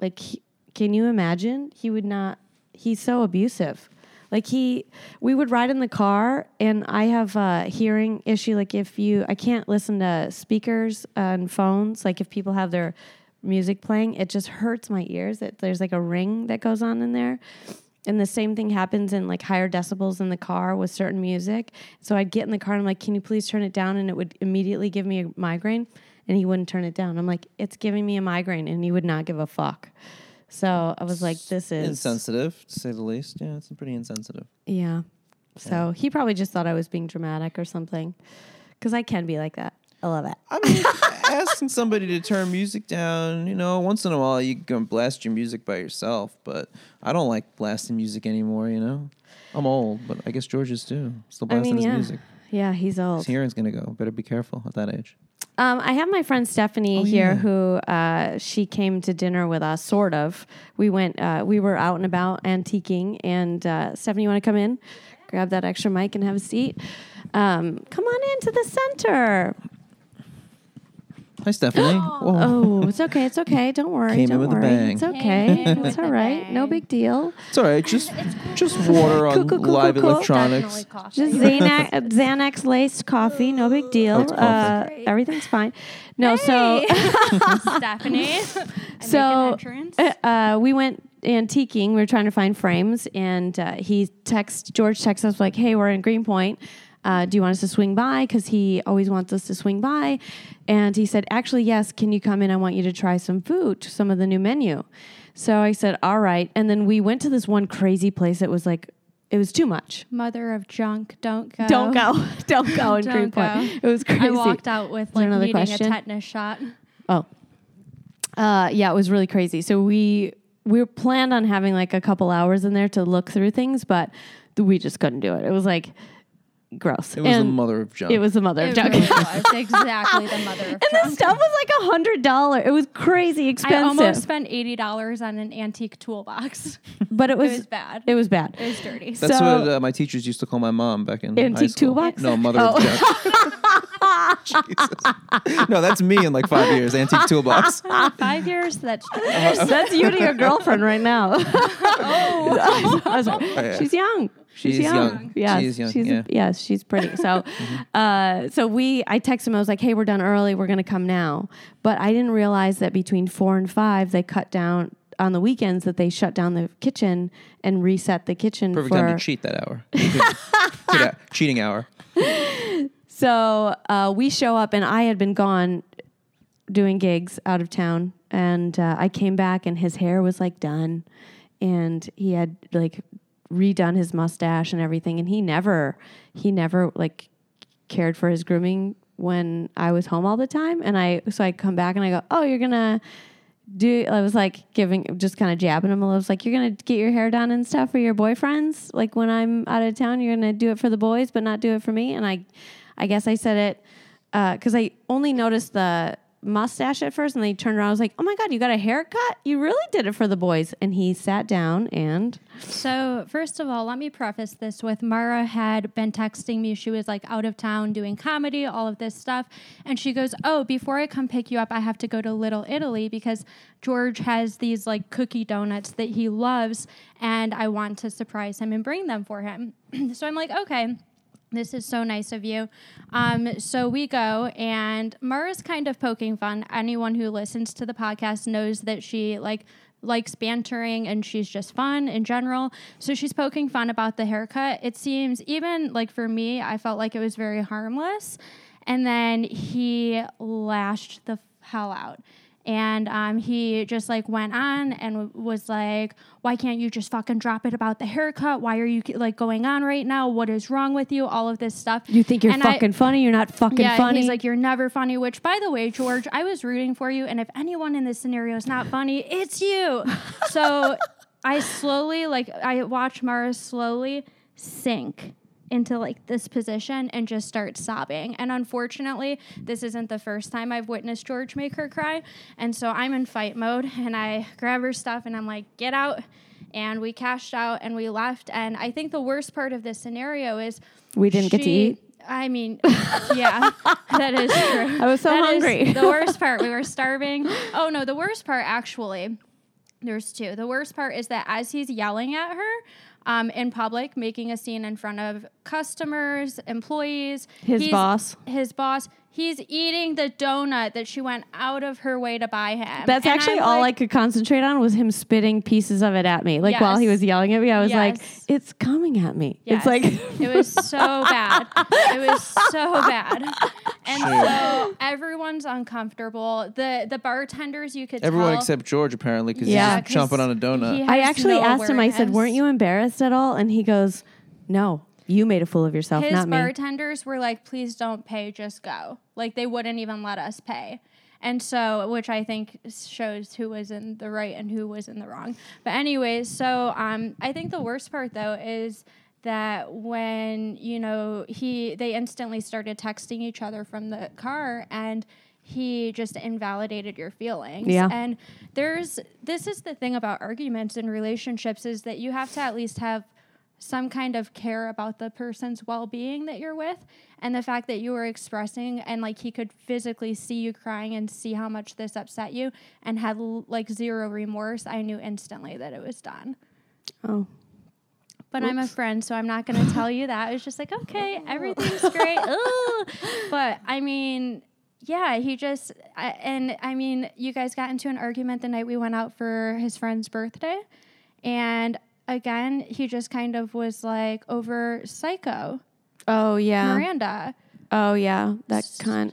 Like, he, can you imagine? He would not, he's so abusive. Like, he, we would ride in the car, and I have a hearing issue. Like, if you, I can't listen to speakers and phones. Like, if people have their music playing, it just hurts my ears. It, there's like a ring that goes on in there. And the same thing happens in like higher decibels in the car with certain music. So I'd get in the car and I'm like, "Can you please turn it down?" And it would immediately give me a migraine, and he wouldn't turn it down. I'm like, "It's giving me a migraine," and he would not give a fuck. So I was like, "This is Insensitive, to say the least. Yeah, it's pretty insensitive. yeah." So he probably just thought I was being dramatic or something, because I can be like that. I love it. I mean, asking somebody to turn music down, you know, once in a while you can blast your music by yourself, but I don't like blasting music anymore, you know? I'm old, but I guess George is too. Still I blasting mean, yeah, his music. yeah, he's old. His hearing's going to go. Better be careful at that age. Um, I have my friend Stephanie Oh, here yeah. who uh, she came to dinner with us, sort of. We went, uh, we were out and about antiquing, and uh, Stephanie, you want to come in, grab that extra mic and have a seat? Um, come on into the center. Hi, Stephanie. Whoa. Oh, it's okay. It's okay. Don't worry. Came in don't with a worry. bang. It's okay. Came in it's with all a right. No bang. big deal. It's all right. Just, just water on Cool, cool, cool, live cool, cool. electronics. Just Xanax, Xanax laced coffee. No big deal. Oh, it's coffee. Uh, Great. everything's fine. No, so. Stephanie. I So, make an entrance. uh, we went antiquing. We were trying to find frames, and uh, he text George texts us like, "Hey, we're in Greenpoint. Uh, do you want us to swing by? Because he always wants us to swing by." And he said, "Actually, yes. Can you come in? I want you to try some food, some of the new menu." So I said, "All right." And then we went to this one crazy place. It was like, it was too much. Mother of junk, don't go. Don't go, don't go in Don't Greenpoint. go. It was crazy. I walked out with like another needing question? a tetanus shot. Oh. Uh, yeah, it was really crazy. So we we were planned on having like a couple hours in there to look through things, but we just couldn't do it. It was like gross. It was the mother of junk. it was the mother of It junk. really was exactly the mother of and the stuff was like a hundred dollar. It was crazy expensive. I almost spent eighty dollars on an antique toolbox. but it It was, was bad. It was bad. It was dirty. That's so- what uh, my teachers used to call my mom back in Antique high school. toolbox? No, mother Oh. of junk. Jesus. No, that's me in like five years. Antique toolbox. Five years. That's That's you to your girlfriend right now. oh. I was like, yeah. she's young. She's young. Yes, She is young, She's yeah. Yes, she's pretty. So, uh, so we, I texted him. I was like, "Hey, we're done early. We're gonna come now." But I didn't realize that between four and five, they cut down on the weekends. That they shut down the kitchen and reset the kitchen Perfect for. time to cheat that hour. Hour. Cheating hour. So uh, we show up, and I had been gone doing gigs out of town, and uh, I came back, and his hair was like done, and he had like redone his mustache and everything, and he never, he never like cared for his grooming when I was home all the time, and I so I come back and I go, oh, you're gonna. Do I was like giving just kind of jabbing him a little. I was like, you're gonna get your hair done and stuff for your boyfriends. Like when I'm out of town, you're gonna do it for the boys, but not do it for me. And I, I guess I said it uh, because I only noticed the mustache at first, and then he turned around. I was like, "Oh my god, you got a haircut? You really did it for the boys." And he sat down and So, first of all, let me preface this with Mara had been texting me. She was like out of town doing comedy, all of this stuff. And she goes, Oh, before I come pick you up, I have to go to Little Italy because George has these like cookie donuts that he loves. And I want to surprise him and bring them for him. so I'm like, Okay. This is so nice of you. Um, so we go, and Mara's kind of poking fun. Anyone who listens to the podcast knows that she like likes bantering and she's just fun in general. So she's poking fun about the haircut. It seems even like for me, I felt like it was very harmless. And then he lashed the hell out. And um, he just like went on and w- was like, "Why can't you just fucking drop it about the haircut? Why are you like going on right now? What is wrong with you? All of this stuff." you think you're And I- fucking funny. You're not fucking yeah, funny. he's like, "You're never funny." Which, by the way, George, I was rooting for you, and if anyone in this scenario is not funny, it's you. so I slowly, like, I watch Mara slowly sink into like this position and just start sobbing. And unfortunately, this isn't the first time I've witnessed George make her cry. And so I'm in fight mode, and I grab her stuff, and I'm like, "Get out." And we cashed out and we left. And I think the worst part of this scenario is We didn't get to eat? I mean, yeah, that is true. I was so That hungry. the worst part, we were starving. Oh no, the worst part actually. There's two. The worst part is that as he's yelling at her, um, in public, making a scene in front of customers, employees. His He's- boss. His boss. He's eating the donut that she went out of her way to buy him. That's And actually I'm all I could concentrate on was him spitting pieces of it at me. Like while he was yelling at me, I was like, Yes. "It's coming at me." Yes. It's like it was so bad. It was so bad. And so everyone's uncomfortable. The the bartenders you could Everyone tell except George apparently because Yeah, he's chomping on a donut. he I has actually no asked him. I said, awareness. "Weren't you embarrassed at all?" And he goes, "No, you made a fool of yourself, His not me." bartenders were like, "Please don't pay, just go." Like they wouldn't even let us pay. And so, which I think shows who was in the right and who was in the wrong. But anyways, so um, I think the worst part though is that when you know he they instantly started texting each other from the car and he just invalidated your feelings Yeah. and there's this is the thing about arguments in relationships is that you have to at least have some kind of care about the person's well-being that you're with and the fact that you were expressing and like he could physically see you crying and see how much this upset you and had like zero remorse i knew instantly that it was done Oh, but I'm a friend, so I'm not going to tell you that. I was just like, okay, everything's great. But I mean, yeah, he just, I, and I mean, you guys got into an argument the night we went out for his friend's birthday. And again, he just kind of was like over Psycho, oh yeah, Miranda. oh yeah, that cunt.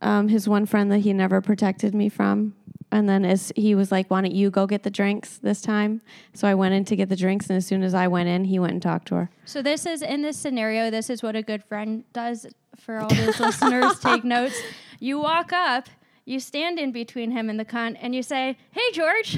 Um, his one friend that he never protected me from. And then as he was like, "Why don't you go get the drinks this time?" So I went in to get the drinks, and as soon as I went in, he went and talked to her. So this is in this scenario, this is what a good friend does for all those listeners. Take notes. You walk up, you stand in between him and the cunt, and you say, "Hey, George."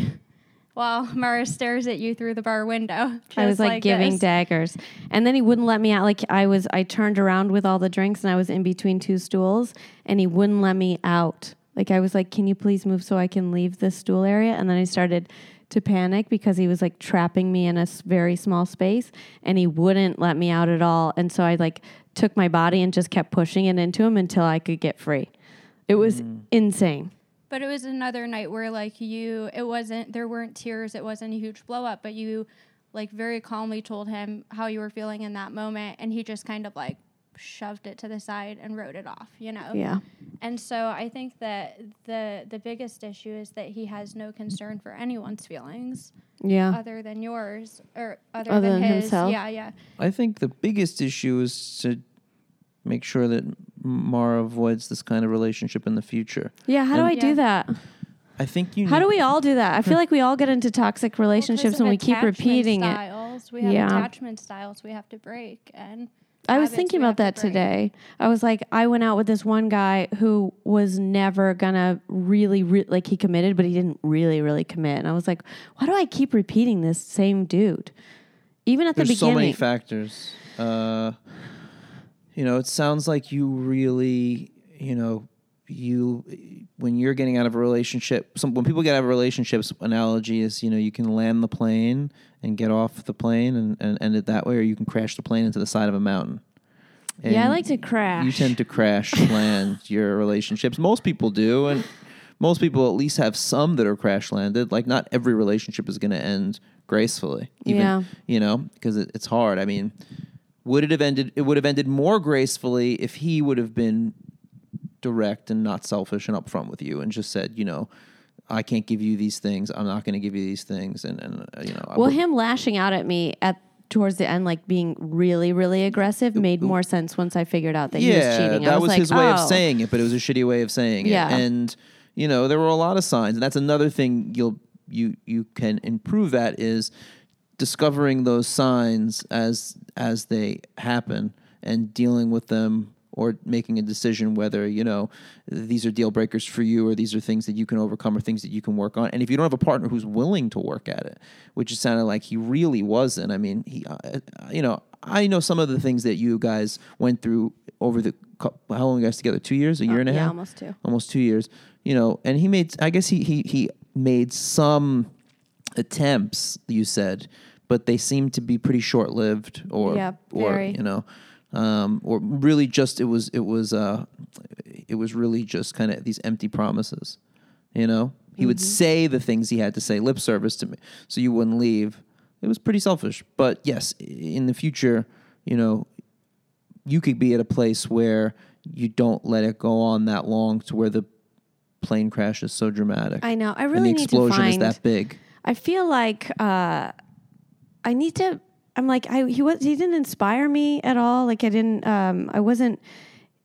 While Mara stares at you through the bar window. I was just like, giving this. daggers, and then he wouldn't let me out. Like I was, I turned around with all the drinks, and I was in between two stools, and he wouldn't let me out. Like I was like, "Can you please move so I can leave this stool area?" And then I started to panic because he was like trapping me in a very small space, and he wouldn't let me out at all. And so I like took my body and just kept pushing it into him until I could get free. It was mm. insane. But it was another night where like you, it wasn't there weren't tears, it wasn't a huge blow up, but you like very calmly told him how you were feeling in that moment, and he just kind of like shoved it to the side and wrote it off, you know. Yeah. And so I think that the the biggest issue is that he has no concern for anyone's feelings Yeah. other than yours or other, Other than, than his. himself. Yeah, yeah. I think the biggest issue is to make sure that Mara avoids this kind of relationship in the future. Yeah. How do I And- do that? I think you. How need- do we all do that? I feel like we all get into toxic relationships Well, when we 'cause keep of attachment repeating it. styles. We have Yeah. attachment styles we have to break and I was thinking about that to today. I was like, I went out with this one guy who was never gonna really, re- like, he committed, but he didn't really, really commit. And I was like, why do I keep repeating this same dude? Even at the There's so beginning. many factors. Uh, you know, it sounds like you really, you know, you when you're getting out of a relationship. Some when people get out of relationships, analogy is you know you can land the plane and get off the plane and, and end it that way, or you can crash the plane into the side of a mountain. yeah, I like to crash. You tend to crash land your relationships. Most people do, and most people at least have some that are crash landed. Like not every relationship is going to end gracefully. Even, Yeah. You know, because it, it's hard. I mean, would it have ended? It would have ended more gracefully if he would have been direct and not selfish and upfront with you, and just said, you know. I can't give you these things. I'm not going to give you these things, and and uh, you know. I well, would- him lashing out at me at towards the end, like being really, really aggressive, made more sense once I figured out that he was cheating. I that was, was, like, his way of oh. saying it, but it was a shitty way of saying it. Yeah. And you know, there were a lot of signs, and that's another thing you'll you you can improve at is discovering those signs as as they happen and dealing with them or making a decision whether you know these are deal breakers for you or these are things that you can overcome or things that you can work on. And if you don't have a partner who's willing to work at it which it sounded like he really wasn't i mean he uh, you know i know some of the things that you guys went through over the how long you guys together? Two years? A year and a yeah, half? almost two. almost two years. You know and he made i guess he he he made some attempts you said but they seem to be pretty short lived or Yeah, or you know um, or really just it was it was uh it was really just kind of these empty promises you know he would Mm-hmm. say the things he had to say lip service to me so you wouldn't leave it was pretty selfish. But yes, in the future, you know, you could be at a place where you don't let it go on that long to where the plane crash is so dramatic. I know. I and really the need to explosion is that big. I feel like uh, I need to. I'm like I he was he didn't inspire me at all. Like I didn't. Um, I wasn't.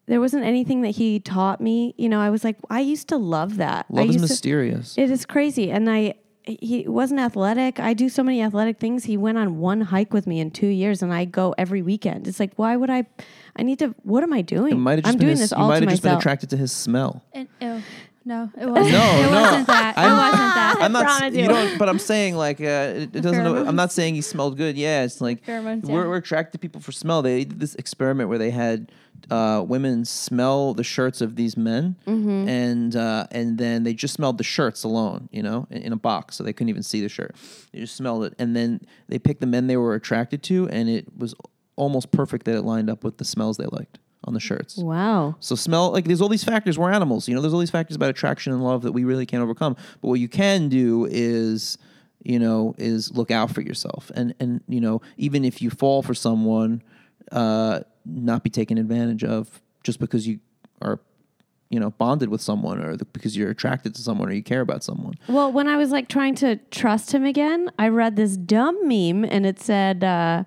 There wasn't anything that he taught me. You know, I was like I used to love that. I Love is used to- mysterious. it is crazy, and I. He wasn't athletic. I do so many athletic things. He went on one hike with me in two years, and I go every weekend. It's like, why would I? I need to. What am I doing? it might have just I'm doing his, this you might have just been attracted to his smell. And, ew. No, it wasn't. No, it no. wasn't that. It I'm- wasn't that. I'm not. promise You you. don't. But I'm saying like uh, it, it doesn't. Know, I'm not saying he smelled good. Yeah, it's like Pheromones, we're, we're attracted to people for smell. They did this experiment where they had uh, women smell the shirts of these men, Mm-hmm. and uh, and then they just smelled the shirts alone. You know, in, in a box, so they couldn't even see the shirt. They just smelled it, and then they picked the men they were attracted to, and it was almost perfect that it lined up with the smells they liked on the shirts. Wow. So smell like there's all these factors. We're animals, you know. There's all these factors about attraction and love that we really can't overcome. But what you can do is, you know, is look out for yourself, and and you know, even if you fall for someone, uh, not be taken advantage of just because you are, you know, bonded with someone or the, because you're attracted to someone or you care about someone. Well, when I was like trying to trust him again, I read this dumb meme and it said uh,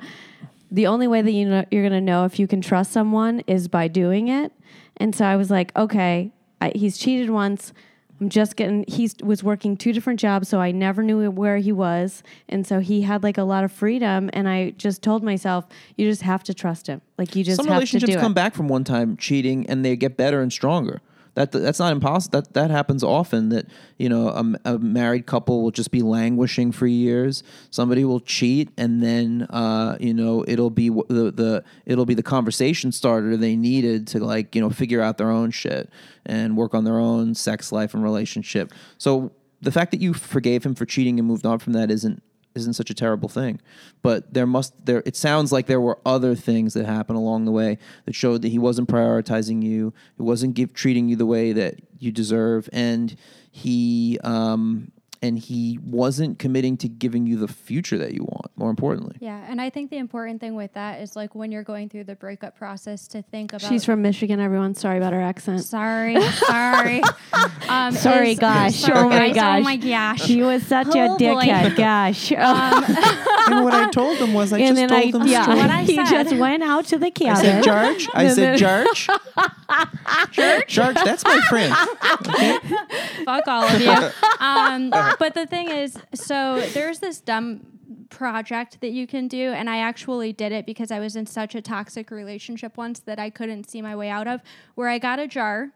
the only way that you know, you're going to know if you can trust someone is by doing it. And so I was like, okay, I, he's cheated once. I'm just getting, he was working two different jobs, so I never knew where he was. And so he had like a lot of freedom. And I just told myself, you just have to trust him. Like you just Some have to relationships come it. back from one time cheating and they get better and stronger. That that's not impossible. That that happens often. That you know a, a married couple will just be languishing for years. Somebody will cheat and then uh, you know it'll be the the it'll be the conversation starter they needed to like you know figure out their own shit and work on their own sex life and relationship. So the fact that you forgave him for cheating and moved on from that isn't isn't such a terrible thing. But there must there it sounds like there were other things that happened along the way that showed that he wasn't prioritizing you, he wasn't give, treating you the way that you deserve, and he um and he wasn't committing to giving you the future that you want. More importantly, Yeah, and I think the important thing with that is like when you're going through the breakup process to think about. She's from Michigan, everyone. Sorry about her accent. Sorry, sorry. Um, Sorry, is- gosh. sorry, Oh my gosh. Oh my gosh. She was such a Oh, boy. dickhead. Gosh. and what I told him was I and just then told I, him yeah, straight. What I he said. just went out to the I said, George. I said. George. George. George, that's my friend. Okay? Fuck all of you. Um, but the thing is, so there's this dumb project that you can do, and I actually did it because I was in such a toxic relationship once that I couldn't see my way out of, where I got a jar.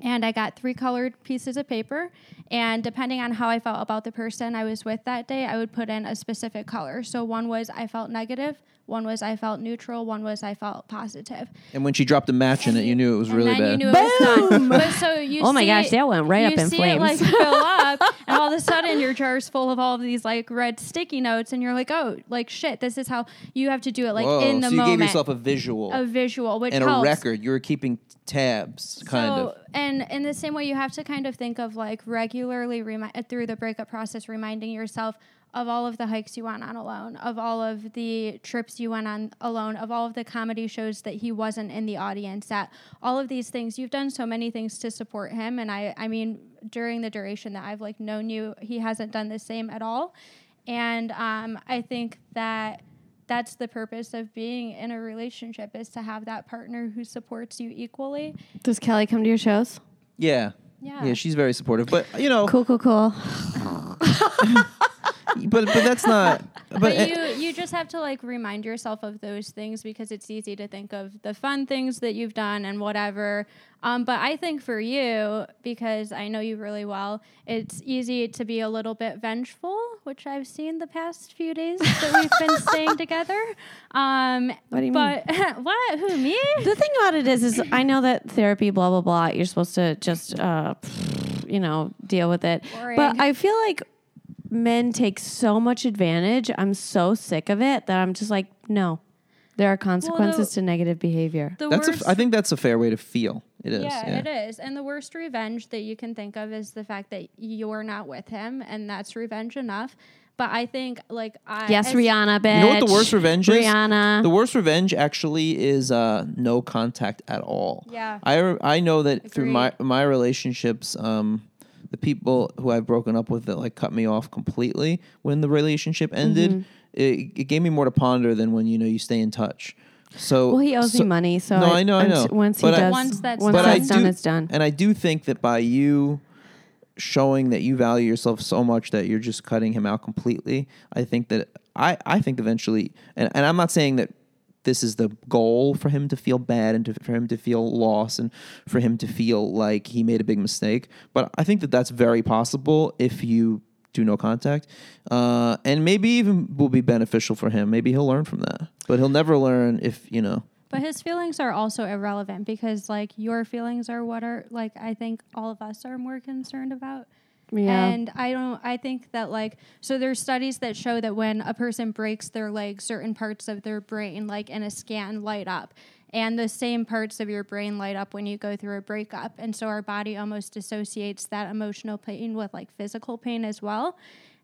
And I got three colored pieces of paper. And depending on how I felt about the person I was with that day, I would put in a specific color. So one was I felt negative, one was I felt neutral, one was I felt positive. And when she dropped a match in it, you knew it was And really then bad. you knew it was done. But so you Oh my see gosh, it- that went right up in see flames. It like fill up, and all of a sudden your jar's full of all of these like red sticky notes, and you're like, oh, like shit. This is how you have to do it, like Whoa, in the so you moment. gave yourself a visual a visual, which and helps. a record. You were keeping tabs, kind so, of. And in the same way, you have to kind of think of like regularly remi- through the breakup process, reminding yourself of all of the hikes you went on alone, of all of the trips you went on alone, of all of the comedy shows that he wasn't in the audience at, all of these things. You've done so many things to support him, and I, I mean, during the duration that I've like known you, he hasn't done the same at all. And um, I think that that's the purpose of being in a relationship is to have that partner who supports you equally. Does Kelly come to your shows? Yeah. Yeah. Yeah, she's very supportive. But you know, Cool, cool, cool. but but that's not. But, But you you just have to like remind yourself of those things because it's easy to think of the fun things that you've done and whatever. Um, but I think for you, because I know you really well, it's easy to be a little bit vengeful, which I've seen the past few days that we've been staying together. Um, What do you but what? Who me? The thing about it is, is I know that therapy, blah blah blah. You're supposed to just, uh, you know, deal with it. Boring. But I feel like men take so much advantage. I'm so sick of it that I'm just like, no. There are consequences to negative behavior. The that's a worst. f I think that's a fair way to feel. It is. Yeah, Yeah, it is. And the worst revenge that you can think of is the fact that you're not with him, and that's revenge enough. But I think, like, I Yes, as- Rihanna, bitch. You know what the worst revenge is? Rihanna. The worst revenge actually is uh, no contact at all. Yeah. I I know that through my my relationships, um, the people who I've broken up with that like cut me off completely when the relationship ended, Mm-hmm. it, it gave me more to ponder than when you know you stay in touch. So well, he owes so- me money, so No, I know, I know. Once But he I- does, Once that's once done. That's done, do, it's done. And I do think that by you showing that you value yourself so much that you're just cutting him out completely, I think that I, I think eventually, and, and I'm not saying that this is the goal for him to feel bad and to, for him to feel lost and for him to feel like he made a big mistake. But I think that that's very possible if you do no contact, uh, and maybe even will be beneficial for him. Maybe he'll learn from that, but he'll never learn if you know. But his feelings are also irrelevant because, like, your feelings are what are, like, I think all of us are more concerned about. Yeah. And I don't, I think that, like, so there's studies that show that when a person breaks their leg, certain parts of their brain, like in a scan, light up. And the same parts of your brain light up when you go through a breakup. And so our body almost associates that emotional pain with, like, physical pain as well.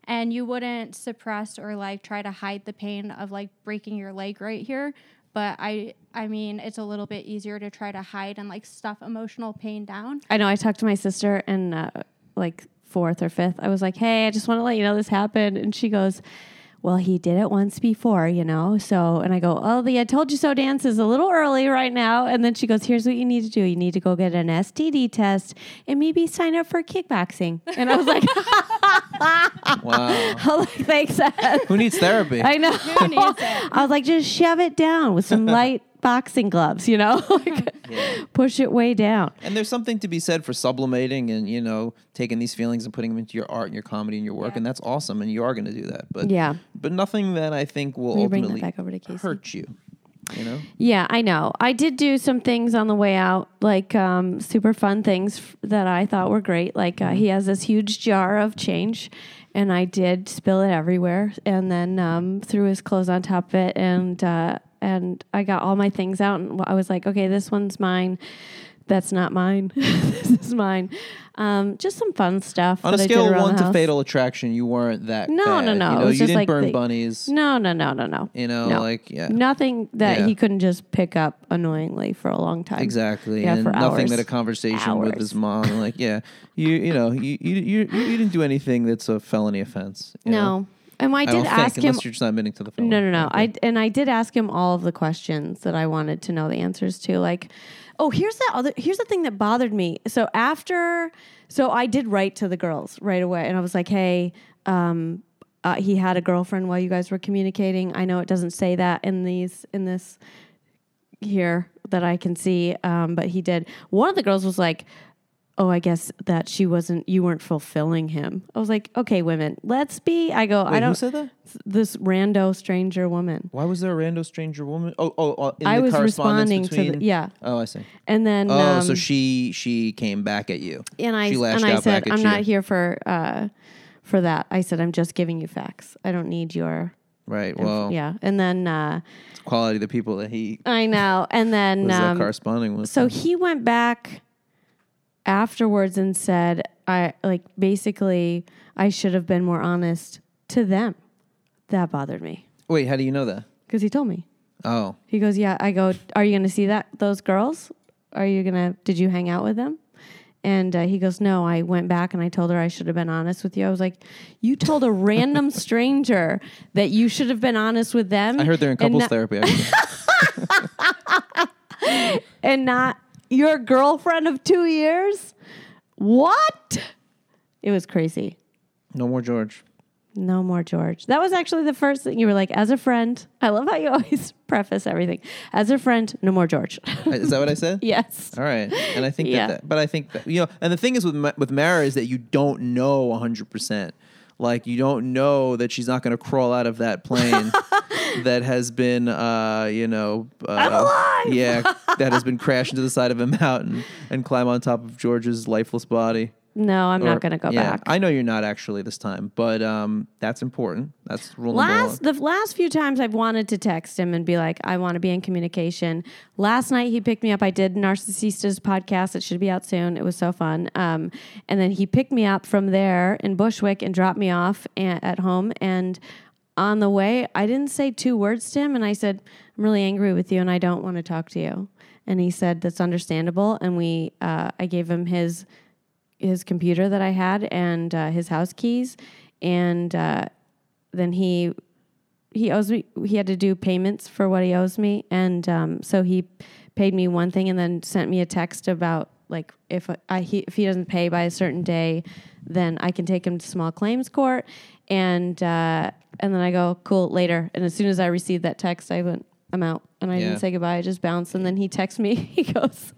And you wouldn't suppress or, like, try to hide the pain of, like, breaking your leg right here but I I mean it's a little bit easier to try to hide and like stuff emotional pain down. I know. I talked to my sister and uh, like fourth or fifth. I was like, "Hey, I just want to let you know this happened," and she goes. Well, he did it once before, you know. So, and I go, "Oh, the I told you so dance is a little early right now." And then she goes, "Here's what you need to do. You need to go get an STD test and maybe sign up for kickboxing." And I was like, Wow, I was like "Thanks, Ed." who needs therapy? I know. Who needs it? I was like, just shove it down with some light boxing gloves, you know, like, Yeah. push it way down. And there's something to be said for sublimating and you know taking these feelings and putting them into your art and your comedy and your work, Yeah. and that's awesome. And you are going to do that, but Yeah. but nothing that I think will Will you bring that ultimately back over to Casey? hurt you. You know, Yeah, I know. I did do some things on the way out, like um, super fun things f- that I thought were great. Like uh, he has this huge jar of change, and I did spill it everywhere, and then um, threw his clothes on top of it, and uh, and I got all my things out, and I was like, okay, this one's mine. That's not mine. this is mine. Um, just some fun stuff. on a that I did scale of one to. Fatal Attraction, you weren't that. No, bad. no, no. You know, you just didn't like burn the- bunnies. No, no, no, no, no. You know, No. like yeah, Nothing that Yeah. he couldn't just pick up annoyingly for a long time. Exactly, Yeah, and for nothing hours. that a conversation with his mom, like, yeah, you, you know, you, you, you, you didn't do anything that's a felony offense. you know? And I I did ask think, him. unless you're just not admitting to the felony. No, no, no. Okay. I and I did ask him all of the questions that I wanted to know the answers to. Like, oh, here's the other. Here's the thing that bothered me. So after, so I did write to the girls right away, and I was like, hey. Um, uh, he had a girlfriend while you guys were communicating. I know it doesn't say that in these in this here that I can see, um, but he did. One of the girls was like, "Oh, I guess that she wasn't. You weren't fulfilling him." I was like, "Okay, women, let's be." I go, Wait, "I don't." who said that? This rando stranger woman. Why was there a rando stranger woman? Oh, oh, oh in I the was correspondence responding to the yeah, Oh, I see. and then Oh, um, so she she came back at you. and I and I said, "I'm you. not here for uh, for that." I said, "I'm just giving you facts. I don't need your Right. Well, yeah." And then uh, it's quality of the people that he I know, and then was uh, um, corresponding with. So he went back afterwards and said, I like basically I should have been more honest to them. That bothered me Wait, how do you know that? because he told me. Oh, He goes, "Yeah." I go, "Are you going to see that those girls? Are you going to did you hang out with them?" And uh, he goes, "No, I went back and I told her I should have been honest with you." I was like, "You told a random stranger that you should have been honest with them." I heard they're in and couples not- therapy. Actually. and not your girlfriend of two years? What? It was crazy. no more George. No more George. That was actually the first thing you were like, as a friend. I love how you always preface everything. As a friend, no more George. Is that what I said? yes. All right, and I think Yeah. that, that, but I think that you know, and the thing is with with Mara is that you don't know hundred percent. Like you don't know that she's not going to crawl out of that plane that has been, uh, you know, uh, I'm alive! Yeah, that has been crashed into the side of a mountain and climb on top of George's lifeless body. No, I'm Or- not going to go yeah, back. I know you're not actually this time, but um, that's important. That's rule. Last the last few times I've wanted to text him and be like, I want to be in communication. Last night he picked me up. I did Narcissista's podcast. It should be out soon. It was so fun. Um, and then he picked me up from there in Bushwick and dropped me off a- at home. And on the way, I didn't say two words to him. And I said, I'm really angry with you and I don't want to talk to you. And he said, That's understandable. And we, uh, I gave him his his computer that I had and uh, his house keys, and uh, then he he owes me. He had to do payments for what he owes me, and um, so he paid me one thing and then sent me a text about like if I he, if he doesn't pay by a certain day, then I can take him to small claims court, and uh, and then I go cool later. And as soon as I received that text, I went I'm out, and I Yeah. didn't say goodbye. I just bounced, and then he texts me. He goes.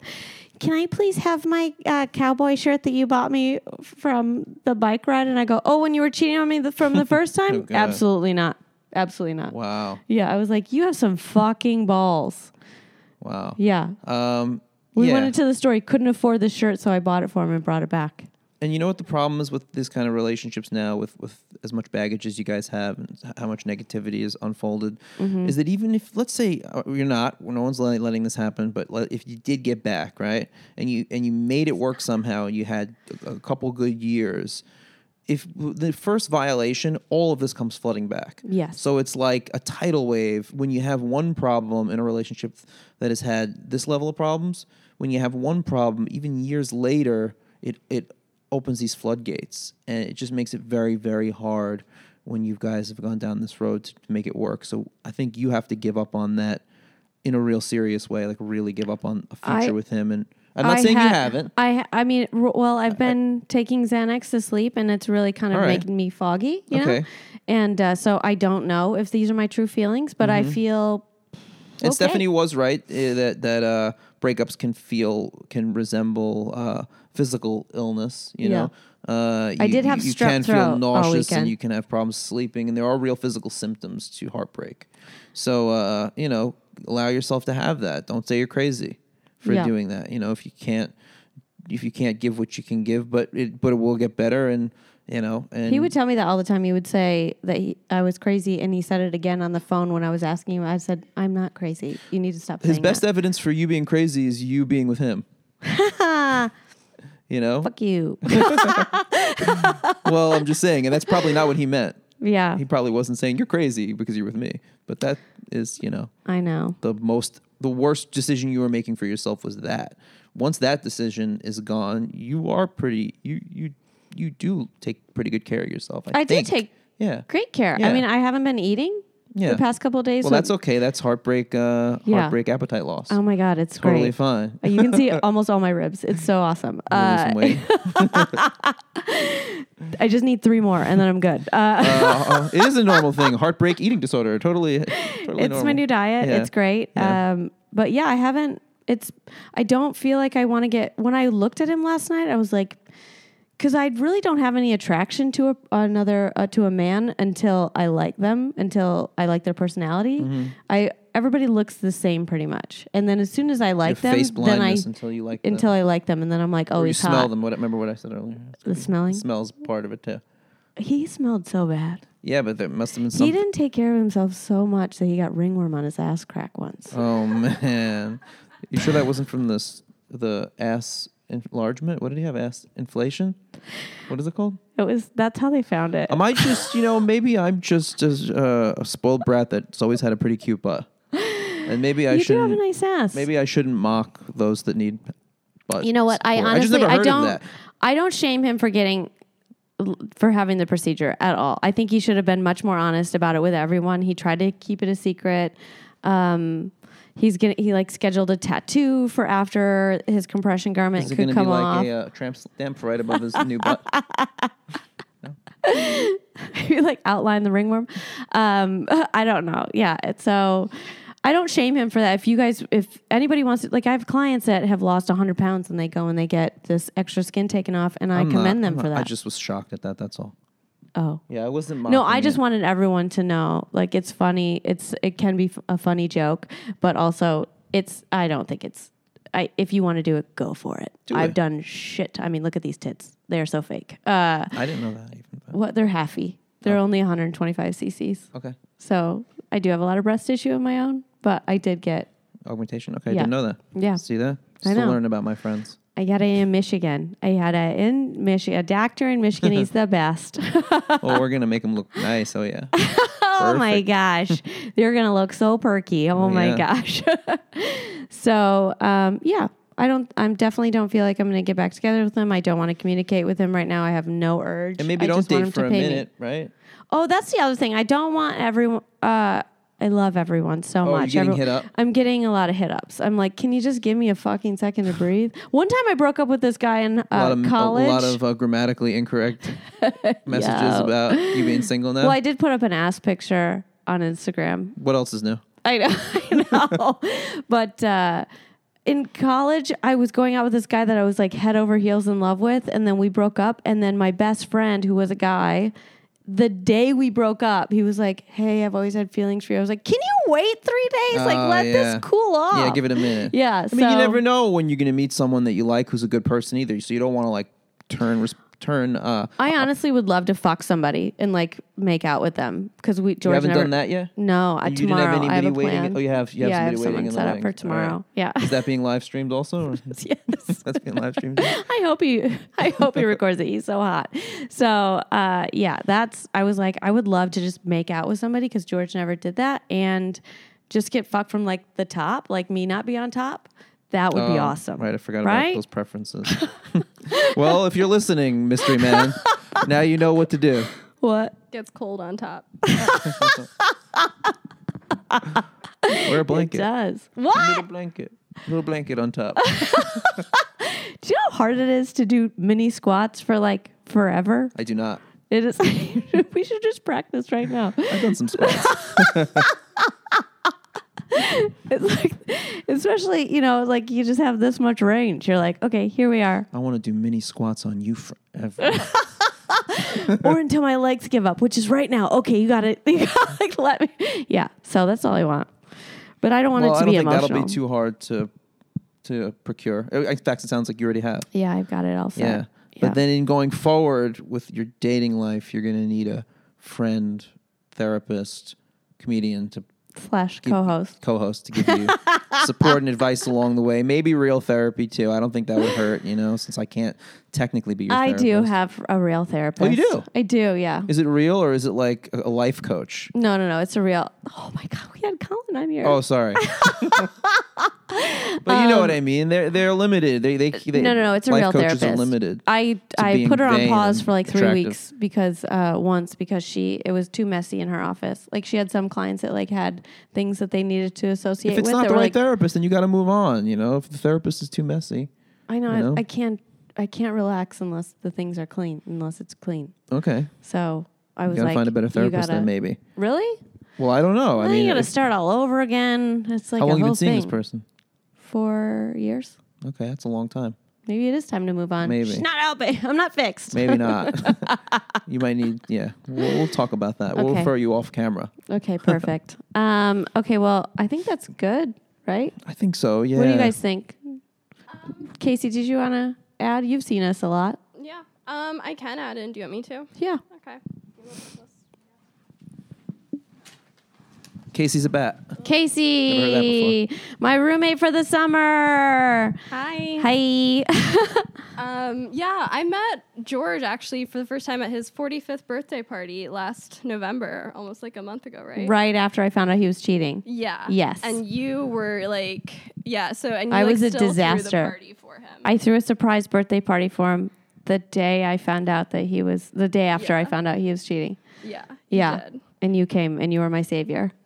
Can I please have my uh, cowboy shirt that you bought me from the bike ride? And I go, Oh, when you were cheating on me the, from the first time? Oh, Absolutely not. Absolutely not. Wow, Yeah, I was like, you have some fucking balls. wow. Yeah. Um, We yeah. went into the store. He couldn't afford the shirt, so I bought it for him and brought it back. And you know what the problem is with this kind of relationships now, with with as much baggage as you guys have, and how much negativity is unfolded, Mm-hmm. is that even if let's say uh, you're not, no one's letting, this happen, but if you did get back, right, and you and you made it work somehow, and you had a, a couple good years. If the first violation, all of this comes flooding back. Yes. So it's like a tidal wave when you have one problem in a relationship that has had this level of problems. When you have one problem, even years later, it it opens these floodgates, and it just makes it very very hard when you guys have gone down this road to make it work. So I think you have to give up on that in a real serious way, like really give up on a future I- with him. And I'm not I saying you haven't. I I mean, r- well, I've been taking Xanax to sleep, and it's really kind of right. making me foggy. You know? And uh, so I don't know if these are my true feelings, but I feel. And okay. Stephanie was right uh, that that uh, breakups can feel can resemble uh, physical illness. You Yeah. know, uh, I you- did have you, you strep can throat feel all nauseous and weekend. you can have problems sleeping, and there are real physical symptoms to heartbreak. So uh, you know, allow yourself to have that. Don't say you're crazy for Yeah. doing that. You know, if you can't if you can't give what you can give, but it but it will get better, and you know, and He would tell me that all the time. He would say that he, I was crazy, and he said it again on the phone when I was asking him. I said, "I'm not crazy. You need to stop." his saying best that. evidence for you being crazy is you being with him. you know, Fuck you. well, I'm just saying, and that's probably not what he meant. yeah, He probably wasn't saying you're crazy because you're with me, but that is, you know, I know. the most, the worst decision you were making for yourself was that. Once that decision is gone, you are pretty, you you you do take pretty good care of yourself. I, I do take yeah. great care. Yeah. I mean, I haven't been eating Yeah. the past couple days. Well, so- that's okay. That's heartbreak. Uh, Yeah. heartbreak appetite loss. Oh my god, it's totally great. fine. Uh, you can see almost all my ribs. It's so awesome. Uh, weight. I just need three more, and then I'm good. Uh, uh, uh, it is a normal thing. Heartbreak eating disorder. Totally. totally it's normal. my new diet. Yeah. It's great. Yeah. Um, but yeah, I haven't. It's. I don't feel like I want to get. When I looked at him last night, I was like, because I really don't have any attraction to a, another uh, to a man until I like them, until I like their personality. Mm-hmm. I everybody looks the same pretty much, and then as soon as I like Your them, face then I until you like them. until I like them, and then I'm like, oh, Or you he's smell hot. them. What, remember what I said earlier? The smelling. Smells part of it too. He smelled so bad. Yeah, but there must have been something. He didn't take care of himself so much that he got ringworm on his ass crack once. Oh man, you sure that wasn't from this the ass enlargement? What did he have? Ass inflation? What is it called? It was that's how they found it. Am I just you know maybe I'm just as, uh, a spoiled brat that's always had a pretty cute butt, and maybe I you do have shouldn't. a nice ass. maybe I shouldn't mock those that need butt. You know what? I honestly, I, just never I don't. Of that. I don't shame him for getting for having the procedure at all. I think he should have been much more honest about it with everyone. He tried to keep it a secret. Um, he's gonna he like scheduled a tattoo for after his compression garment Is it could going to be come off. like a uh, tramp stamp right above his new butt? Maybe like outline the ringworm. Um, I don't know. Yeah. It's so I don't shame him for that. If you guys, if anybody wants to, like, I have clients that have lost 100 pounds and they go and they get this extra skin taken off, and I I'm not- commend I'm them not- for that. I just was shocked at that. That's all. Oh. Yeah, I wasn't. No, I just it. wanted everyone to know. Like, it's funny. It's it can be f- a funny joke, but also it's. I don't think it's. I if you want to do it, go for it. Do I've it. done shit. I mean, look at these tits. they're so fake. Uh, I didn't know that even. but- what they're halfy. They're only 125 cc's. Okay. So I do have a lot of breast tissue of my own, but I did get Augmentation. Okay, I didn't know that. yeah. See that? I Still know. learning about my friends. I got it in Michigan. I had it in Michigan. A doctor in Michigan. He's the best. oh, we're gonna make him look nice. Oh yeah. oh my gosh, they're gonna look so perky. Oh my Yeah. gosh. so um, yeah, I don't. I'm definitely don't feel like I'm gonna get back together with him. I don't want to communicate with him right now. I have no urge. And maybe I don't just want him date for a pay me. minute, right? Oh, that's the other thing. I don't want everyone. Uh, I love everyone so Oh, you're much. getting Every- hit up? I'm getting a lot of hit ups. I'm like, can you just give me a fucking second to breathe? One time I broke up with this guy in uh, a lot of college. a lot of uh, grammatically incorrect messages Yeah. about you being single now. well, I did put up an ass picture on Instagram. what else is new? I know, I know. but uh, in college, I was going out with this guy that I was like head over heels in love with, and then we broke up. And then my best friend, who was a guy, the day we broke up, he was like, "Hey, I've always had feelings for you." I was like, "Can you wait three days? like, Oh, let yeah. this cool off." Yeah, give it a minute. Yeah, I mean, you never know when you're gonna meet someone that you like who's a good person either. So you don't want to like turn res- turn. Uh, I honestly would love to fuck somebody and like make out with them because we George you haven't never, done that yet. No, uh, You tomorrow didn't have I have a waiting. plan. Oh, you have. You have yeah, I have somebody someone waiting in set up for All right. tomorrow. Yeah. Is that being live streamed also? Yes. That's being live streamed. I hope he I hope he records it. He's so hot. So uh, yeah, that's I was like, I would love to just make out with somebody because George never did that and just get fucked from like the top, like me not be on top. That would be Oh, awesome. Right, I forgot Right? about those preferences. well, if you're listening, mystery man, now you know what to do. What? Gets cold on top. Wear a blanket. It blanket. does. Little What? blanket. Little blanket on top. Do you know how hard it is to do mini squats for like forever? I do not. It is we should just practice right now. I've done some squats. It's like especially, you know, like you just have this much range. You're like, okay, here we are. I want to do mini squats on you forever. or until my legs give up, which is right now. Okay, you got it. You got like let me. Yeah. So that's all I want. But I don't want well, it to be think emotional. that'll be too hard to to procure. In fact, it sounds like you already have. yeah, I've got it all set. Yeah. But then in going forward with your dating life, you're going to need a friend, therapist, comedian to slash co-host. co-host to give you support and advice along the way. Maybe real therapy too. I don't think that would hurt, you know, since I can't technically be your I therapist. do have a real therapist. Oh, you do? I do. Yeah. Is it real or is it like a life coach? No, no, no. It's a real. Oh my god, we had Colin on here. Oh, sorry. but you know what I mean. They're they're limited. They they, they Um, no, no, no. It's a life real coaches therapist. are limited. I I being put her on vain pause and for like three attractive. weeks because uh, once because she it was too messy in her office. Like she had some clients that like had things that they needed to associate If it's with. not that the were right like, therapist, then you got to move on. You know, if the therapist is too messy. I know, you I, know? I can't I can't relax unless the things are clean unless it's clean. Okay, So I was like, you gotta like, find a better you therapist gotta, then maybe. Really? Well, I don't know. I mean, you got to start all over again. It's like how a long you whole been seeing thing. this person? Four years. Okay, that's a long time. Maybe it is time to move on. Maybe. She's not helping. I'm not fixed. Maybe not. you might need. Yeah, we'll, we'll talk about that. We'll Okay. refer you off camera. Okay, perfect. um, okay, well, I think that's good, right? I think so. Yeah. What do you guys think? Casey, did you want to add? You've seen us a lot. Yeah. Um, I can add in. Do you want me to? Yeah. Okay. Casey's a bat. Casey, my roommate for the summer. Hi. Hi. Um, yeah, I met George actually for the first time at his 45th birthday party last November, almost like a month ago, right? right after I found out he was cheating. Yeah. Yes. And you were like, yeah. So and you I like, was a still threw disaster. The party for him. I threw a surprise birthday party for him the day I found out that he was, the day after I found out he was cheating. yeah. you Yeah. did. And you came and you were my savior.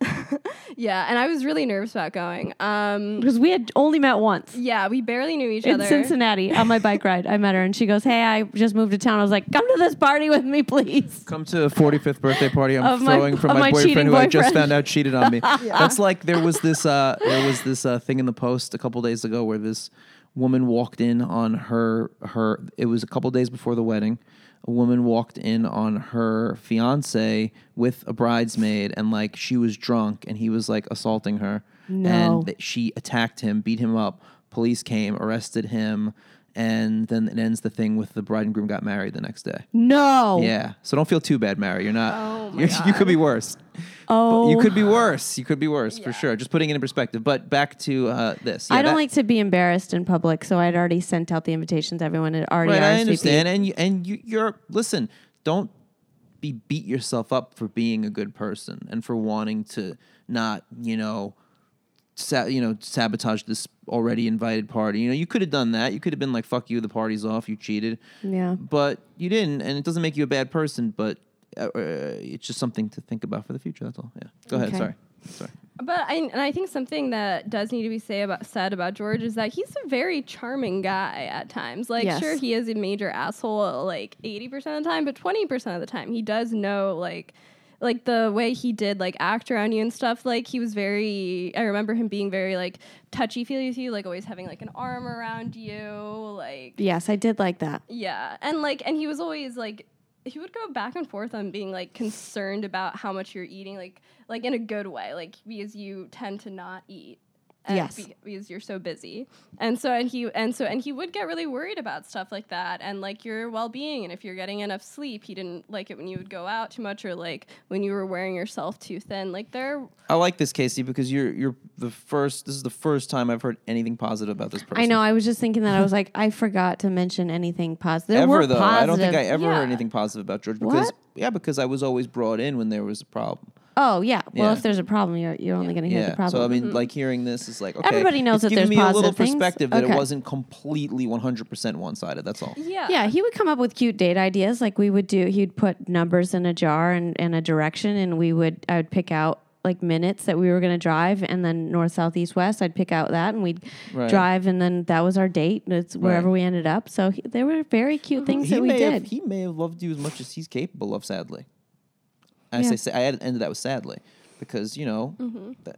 Yeah, and I was really nervous about going. Um, Because we had only met once. yeah, we barely knew each in other. In Cincinnati on my bike ride. I met her and she goes, Hey, I just moved to town. I was like, Come to this party with me, please. Come to a 45th birthday party I'm Of throwing for of my, my boyfriend cheating who I just found out cheated on me. That's like there was this uh, there was this uh, thing in the post a couple days ago where this woman walked in on her her it was a couple days before the wedding. A woman walked in on her fiance with a bridesmaid and like she was drunk and he was like assaulting her No. and she attacked him, beat him up. Police came, arrested him, and then it ends the thing with the bride and groom got married the next day. No. Yeah, so don't feel too bad, Mary. You're not. Oh my you're, you could be worse. Oh. You could be worse. You could be worse for sure. Just putting it in perspective. But back to uh, this. Yeah, I don't that- like to be embarrassed in public, so I'd already sent out the invitations. Everyone had already Right, I RSVP'd. understand, and you, and you, you're listen. Don't be beat yourself up for being a good person and for wanting to not, you know, sa- you know, sabotage this already invited party. You know, you could have done that. You could have been like, "Fuck you, the party's off. You cheated," Yeah. but you didn't, and it doesn't make you a bad person. But uh, uh, it's just something to think about for the future. That's all. Yeah. Go ahead. Sorry. Sorry. But I and I think something that does need to be say about said about George is that he's a very charming guy at times. Like Yes. sure he is a major asshole like 80% of the time, but 20% of the time he does know like like the way he did like act around you and stuff like he was very I remember him being very like touchy feely with you like always having like an arm around you like Yes, I did like that. yeah, and like, and he was always like, he would go back and forth on being like concerned about how much you're eating, like, like in a good way, like because you tend to not eat. And Yes. because you're so busy, and so and he and so and he would get really worried about stuff like that, and like your well being, and if you're getting enough sleep. He didn't like it when you would go out too much, or like when you were wearing yourself too thin. Like there, I like this, Casey, because you're you're the first. This is the first time I've heard anything positive about this person. I know. I was just thinking that I was like, I forgot to mention anything positive. There ever were though. I don't think I ever Yeah. heard anything positive about George because What? yeah, because I was always brought in when there was a problem. Oh yeah. Well, Yeah. if there's a problem, you're you're only going to hear Yeah. the problem. So I mean, like hearing this is like okay. Everybody knows it's that giving there's me a little positive things. perspective that Okay. it wasn't completely 100 percent one sided. That's all. yeah, yeah, he would come up with cute date ideas. Like we would do, he'd put numbers in a jar and, and a direction, and we would, I would pick out like minutes that we were going to drive, and then north, south, east, west. I'd pick out that, and we'd Right. drive, and then that was our date. It's wherever Right. we ended up. So he, there were very cute things he that we may did. have he may have loved you as much as he's capable of. Sadly, I Yeah. say sa- I had ended that with sadly because you know Mm-hmm. th-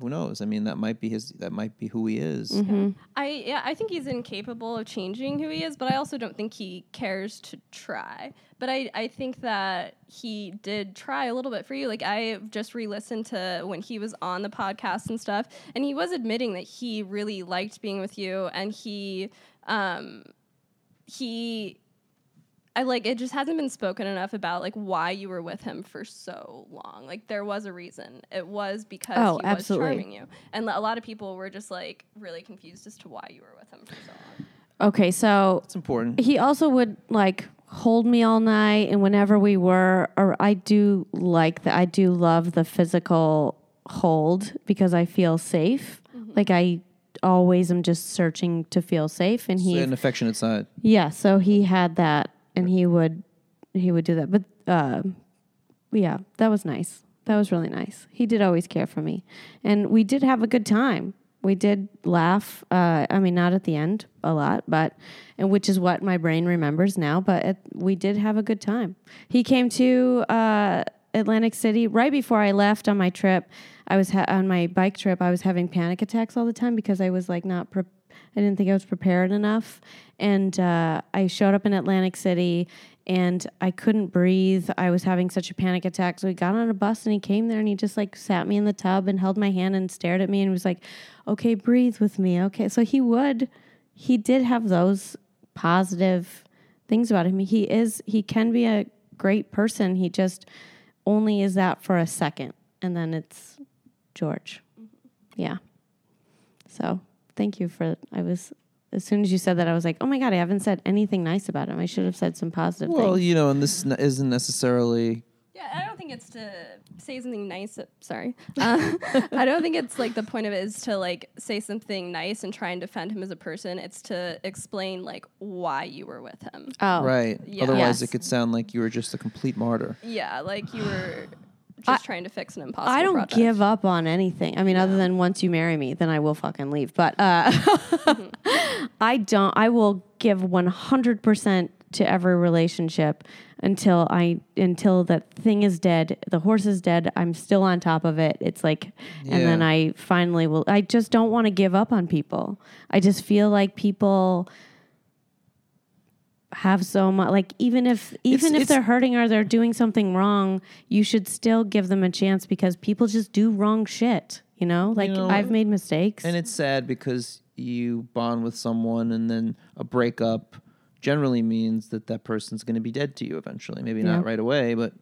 who knows? I mean, that might be his. That might be who he is. Mm-hmm. I yeah, I think he's incapable of changing who he is, but I also don't think he cares to try. But I, I think that he did try a little bit for you. Like I just re-listened to when he was on the podcast and stuff, and he was admitting that he really liked being with you, and he um he I like it just hasn't been spoken enough about like why you were with him for so long. Like there was a reason. It was because Oh, he absolutely. was charming you. And a lot of people were just like really confused as to why you were with him for so long. okay, so It's important. he also would like hold me all night and whenever we were or I do like that I do love the physical hold because I feel safe. Mm-hmm. Like I always am just searching to feel safe and he an affectionate side. yeah, so he had that and he would he would do that. But uh, yeah, that was nice. That was really nice. He did always care for me. And we did have a good time. We did laugh. Uh, I mean, not at the end a lot, but and which is what my brain remembers now. But it, we did have a good time. He came to uh, Atlantic City right before I left on my trip. I was ha- on my bike trip. I was having panic attacks all the time because I was like not. Pre- I didn't think I was prepared enough, and uh, I showed up in Atlantic City and I couldn't breathe. I was having such a panic attack. So he got on a bus and he came there and he just like sat me in the tub and held my hand and stared at me and was like, okay, breathe with me. Okay. So he would, he did have those positive things about him. He is, he can be a great person. He just only is that for a second. And then it's George. Yeah. So thank you for, I was, as soon as you said that, I was like, oh my God, I haven't said anything nice about him. I should have said some positive things. Well, things. you know, and this n- isn't necessarily Yeah, I don't think it's to say something nice. Sorry, uh, I don't think it's like the point of it is to like say something nice and try and defend him as a person. It's to explain like why you were with him. Oh, right. Yeah. Otherwise, Yes. it could sound like you were just a complete martyr. Yeah, like you were just trying to fix an impossible. I don't project. give up on anything. I mean, other than once you marry me, then I will fucking leave. But uh, I don't. I will give one hundred percent to every relationship until I until that thing is dead. The horse is dead. I'm still on top of it. It's like, and then I finally will. I just don't want to give up on people. I just feel like people have so much like even if even if it's- they're hurting or they're doing something wrong you should still give them a chance because people just do wrong shit you know like know, i've made mistakes And it's sad because you bond with someone, and then a breakup generally means that that person's going to be dead to you eventually. Maybe Yeah. not right away, but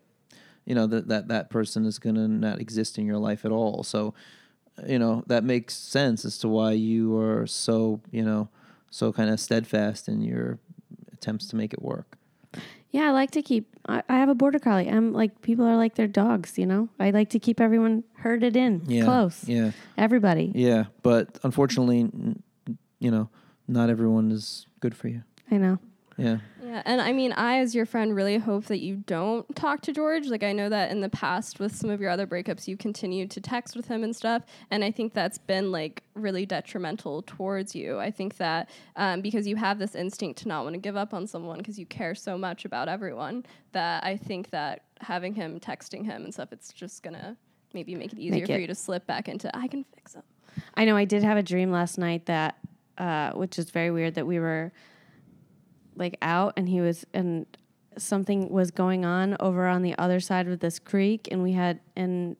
you know that that that person is going to not exist in your life at all. So, you know that makes sense as to why you are so you know so kind of steadfast in your attempts to make it work. Yeah, I like to keep. I, I have a border collie. I'm like people are like their dogs. You know, I like to keep everyone herded in, Yeah, close. Yeah, Everybody. yeah, but unfortunately, n- you know, not everyone is good for you. I know. Yeah. Yeah, and I mean, I, as your friend, really hope that you don't talk to George. Like, I know that in the past with some of your other breakups, you continued to text with him and stuff. And I think that's been like really detrimental towards you. I think that um, because you have this instinct to not want to give up on someone because you care so much about everyone, that I think that having him texting him and stuff, it's just gonna maybe make it easier Make for you to slip back into I can fix him. I know. I did have a dream last night that, uh, which is very weird, that we were like out and he was and something was going on over on the other side of this creek and we had and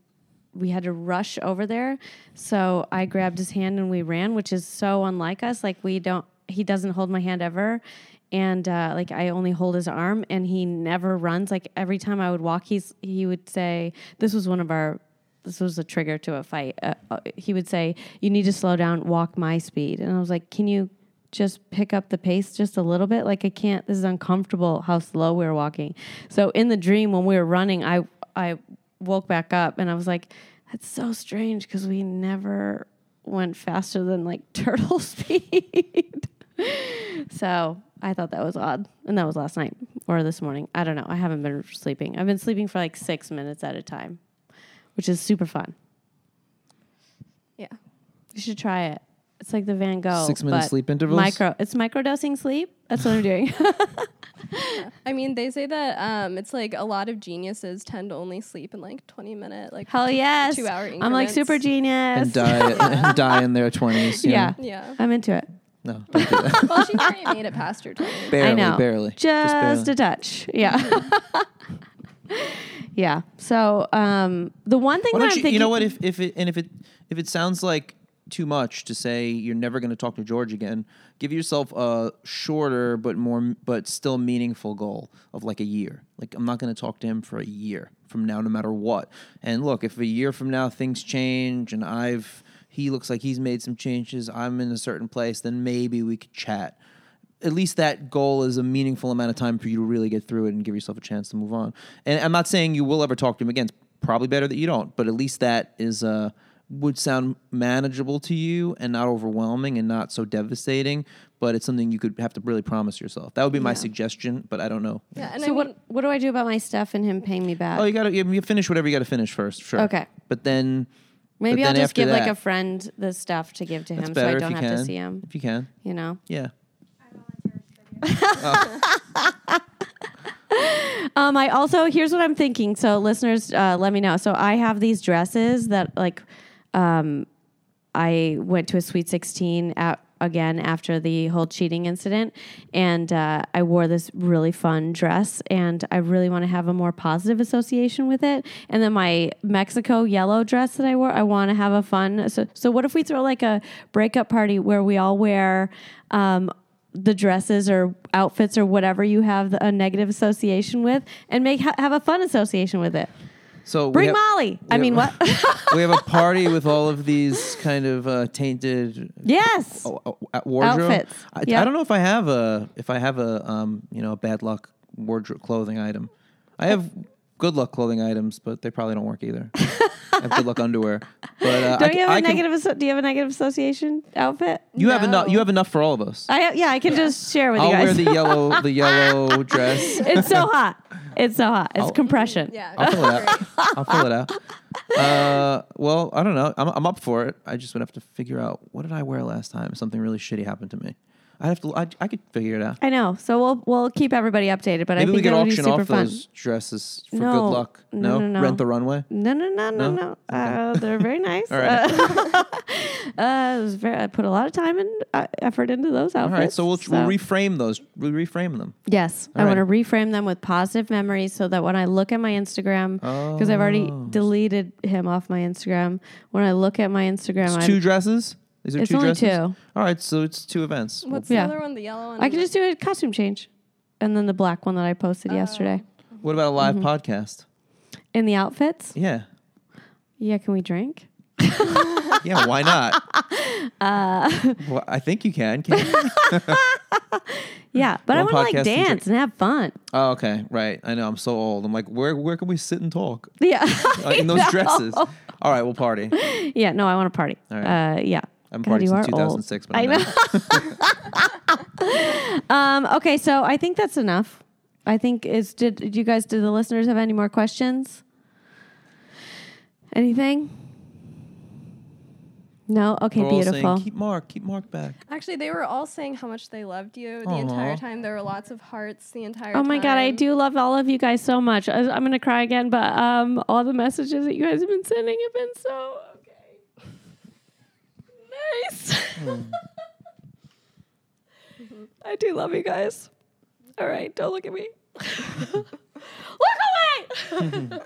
we had to rush over there. So I grabbed his hand and we ran, which is so unlike us. Like we don't. He doesn't hold my hand ever. And uh, like I only hold his arm, and he never runs. Like every time I would walk, he's he would say, "This was one of our this was a trigger to a fight. Uh, uh, he would say, "You need to slow down, walk my speed." And I was like, "Can you just pick up the pace just a little bit? Like I can't. This is uncomfortable how slow we were walking." So in the dream when we were running, I I woke back up and I was like, "That's so strange because we never went faster than like turtle speed." so I thought that was odd, and that was last night or this morning. I don't know. I haven't been sleeping. I've been sleeping for like six minutes at a time which is super fun. Yeah. You should try it. It's like the Van Gogh. Six-minute sleep intervals? Micro. It's microdosing sleep. That's what I'm doing. I mean, they say that um, it's like a lot of geniuses tend to only sleep in like 20 minute, like Hell two- yes. two hour Increments. I'm like super genius. And die and die in their twenties. yeah. Yeah. I'm into it. No, don't do that. well, she's already made it past her 20. barely, I know. barely. Just, barely. a touch. Yeah. yeah. So um, the one thing Why that I'm you? thinking. You know what? If if it and if it if it sounds like too much to say you're never going to talk to George again, give yourself a shorter but more but still meaningful goal of like a year. Like I'm not going to talk to him for a year from now, no matter what. And look, if a year from now things change and I've he looks like he's made some changes, I'm in a certain place, then maybe we could chat. At least that goal is a meaningful amount of time for you to really get through it and give yourself a chance to move on. And I'm not saying you will ever talk to him again. It's probably better that you don't, but at least that is uh would sound manageable to you and not overwhelming and not so devastating. But it's something you could have to really promise yourself. That would be my suggestion, but I don't know. Yeah. And so I mean, what? What do I do about my stuff and him paying me back? Oh, you got to you finish whatever you got to finish first. Sure. Okay. But then Maybe but I'll then just after give like a friend the stuff to give to him, so I don't have can. to see him. If you can, You know. yeah. Um, I also here's what I'm thinking. So listeners, uh, let me know. So I have these dresses that like, um, I went to a sweet 16 at, again after the whole cheating incident, and uh, I wore this really fun dress, and I really want to have a more positive association with it. And then my Mexico yellow dress that I wore, I want to have a fun. So, so what if we throw like a breakup party where we all wear. Um, the dresses or outfits or whatever you have a negative association with and make ha- have a fun association with it. So Bring have- Molly. I mean, what? we have a party with all of these kind of uh, tainted yes. uh, wardrobe. Outfits. I, I don't know if I have a if I have a um you know a bad luck wardrobe clothing item. I have good luck clothing items, but they probably don't work either. I have good luck underwear, but uh, Don't I, you have a a negative? asso- do you have a negative association outfit? You have enough. You have enough for all of us. I have, yeah, I can just share with I'll you guys. wear the yellow the yellow dress. it's so hot. It's so hot. It's I'll- compression. yeah. I'll fill it out. I'll fill it out. Uh, well, I don't know. I'm, I'm up for it. I just would have to figure out what did I wear last time. Something really shitty happened to me. I have to. I, I could figure it out. I know. So we'll we'll keep everybody updated. But Maybe I think we could that would be auction super off fun. those dresses for No. good luck. No, no, no. rent the runway. No, no, no, no, No? no. Uh, they're very nice. All right. Uh, uh, it was very, I put a lot of time and uh, effort into those All outfits. right, so we'll, we'll reframe those. We'll reframe them. Yes, I All want to reframe them with positive memories so that when I look at my Instagram, because I've already Oh. deleted him off my Instagram, when I look at my Instagram, It's I'm, two dresses. Is there It's two only dresses? two. All right, so it's two events. What's Yeah. the other one? The yellow one. I can just do a costume change, and then the black one that I posted yesterday What about a live Mm-hmm. podcast? in the outfits. Yeah. Yeah, can we drink? Yeah, why not? Uh. well, I think you can. can you? Yeah, but I One want to podcast like and dance drink. and have fun. Oh, okay, right. I know. I'm so old. I'm like, where where can we sit and talk Yeah, Uh, in those know. dresses? All right, we'll party. Yeah, no, I want to party. All right. Uh, yeah. I haven't God, partied you since are old. 2006, but I I'm know. um, okay, so I think that's enough. I think is did, did you guys did the listeners have any more questions? Anything? No. Okay, We're all saying, beautiful. keep Marc, keep Marc back. Actually, they were all saying how much they loved you the Aw. entire time. There were lots of hearts the entire time. Oh time. my god, I do love all of you guys so much. I, I'm gonna cry again, but um, all the messages that you guys have been sending have been so okay. Nice. I do love you guys. All right, don't look at me. look away.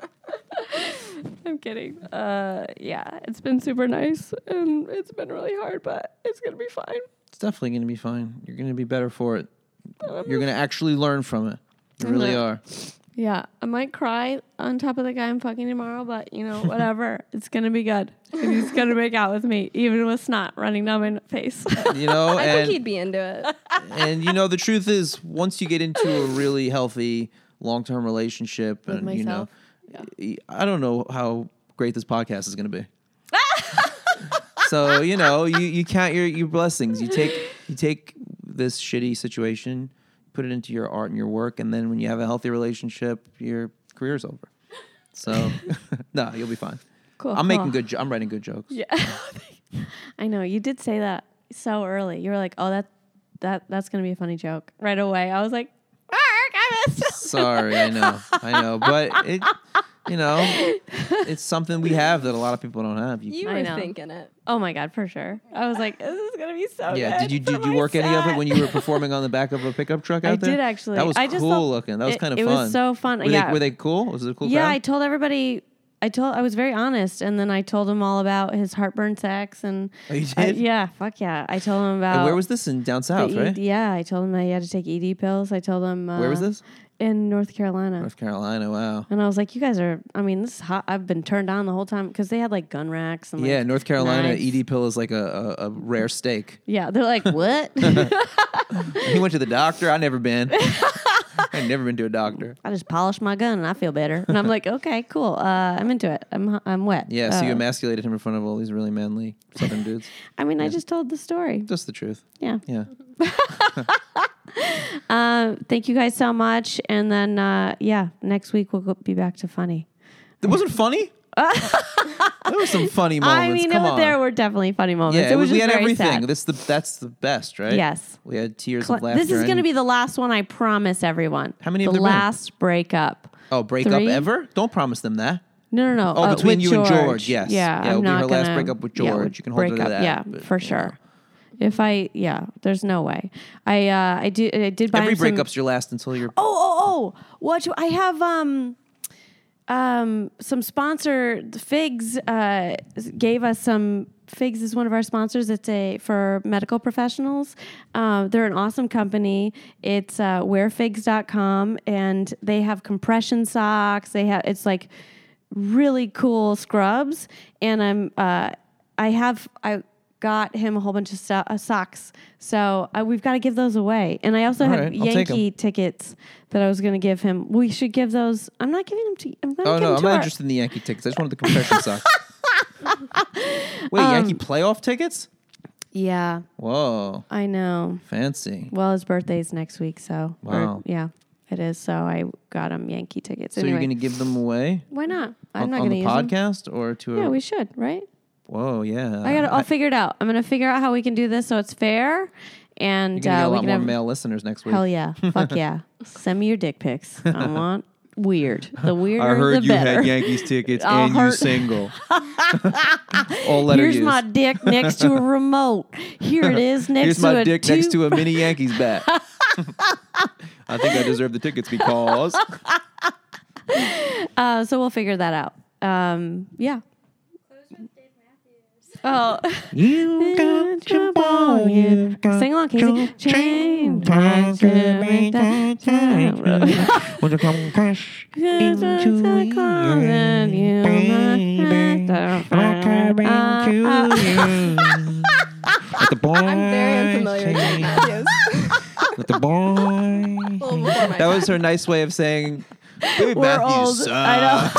I'm kidding. Uh, yeah, it's been super nice and it's been really hard, but it's gonna be fine. It's definitely going to be fine. You're going to be better for it. You're going to actually learn from it. You really are. Yeah, I might cry on top of the guy I'm fucking tomorrow, but you know, whatever. it's gonna be good. And he's gonna make out with me, even with snot running down my face. You know, I and think he'd be into it. and you know the truth is once you get into a really healthy long-term relationship With and you know myself? y- i don't know how great this podcast is going to be so you know you, you count your, your blessings you take you take this shitty situation put it into your art and your work and then when you have a healthy relationship your career's over so no you'll be fine cool. i'm making cool. good jo- i'm writing good jokes Yeah, I know you did say that so early. You were like, "Oh, that that that's gonna be a funny joke." Right away, I was like, "Marc, I missed." Sorry, I know, I know, but it, you know, it's something we have that a lot of people don't have. You, You I were know. thinking it. Oh my god, for sure. I was like, "This is gonna be so yeah, good." did you for did you my work any of it when you were performing on the back of a pickup truck out I there? did actually. That was I just cool looking. That was kind of fun. it was so fun. Were, yeah, they, were they cool? Was it a cool yeah, crowd? I told everybody. I told I was very honest, and then I told him all about his heartburn sex, and Oh, you I- yeah, fuck yeah. I told him about And where was this in down south, ED right? Yeah, I told him that he had to take ED pills. I told him uh, Where was this? In North Carolina, North Carolina. Wow. and I was like, "You guys are. I mean, this is hot. I've been turned on the whole time because they had like gun racks and like, yeah, North Carolina knives. ED pill is like a, a, a rare steak. Yeah, they're like, what? he went to the doctor. I never been. I've never been to a doctor. I just polished my gun and I feel better. And I'm like, okay, cool. Uh, I'm into it. I'm I'm wet. Yeah, so you Uh, emasculated him in front of all these really manly southern dudes. I mean, I just told the story. Just the truth. Yeah. Yeah. Um, thank you guys so much. And then, uh, yeah, next week we'll go, be back to funny. It wasn't funny. there were some funny moments. I mean, Come on. there were definitely funny moments. yeah, it was we had very everything. sad. This the that's the best, right? Yes. We had tears Cl- of laughter. This is going to be the last one. I promise everyone. How many The have there been? last breakup. oh breakup ever? Don't promise them that. No, no, no. Oh, uh, between you and George, yes. Yeah, Yeah, I'm it'll be not her last gonna- breakup with yeah, George. You can hold her to that, Yeah, but, for sure. If I, yeah, there's no way. I, uh, I do, I did buy Every him some- breakup's your last until you're. Oh, oh, oh! What I have? Um, um, some sponsor Figs uh, gave us some. Figs is one of our sponsors. It's a for medical professionals. Uh, they're an awesome company. It's uh, wearfigs.com and they have compression socks. They have it's like really cool scrubs. And I'm uh, I have I got him a whole bunch of so- uh, socks. So uh, we've got to give those away. And I also All have right, I'll take 'em. Yankee tickets that I was going to give him. We should give those. I'm not giving them to. I'm Oh give no, them I'm to not our- interested in the Yankee tickets. I just wanted the compression socks. Wait, Um, Yankee playoff tickets? Yeah, Whoa, I know. fancy. Well, his birthday's next week, so or- Wow. yeah, it is. So I got him Yankee tickets. So you're going to give them away why not? I'm on, not on going to the use them. podcast or to a? Yeah, we should, right? Whoa, yeah. I got. I'll figure it out. I'm going to figure out how we can do this so it's fair, and You're gonna get uh, a we lot can more have. male listeners next week. Hell yeah! Fuck yeah! Send me your dick pics. I want weird. The weirder, I heard the you better. had Yankees tickets I'll and you hurt- single. All letter Here's U's. my dick next to a remote. Here it is next Here's to my a dick next to a mini Yankees bat. I think I deserve the tickets because Uh, so we'll figure that out. Um, yeah. Oh, You got your ball, you got Sing along, Casey. your chain. Time to make that time. When you come crash into me, baby, I'll come into ah, ah. you. With the boys I'm very unfamiliar with Dave Matthews. With the boys. Well, before my That was her nice way of saying, Baby We're Matthews old. I know.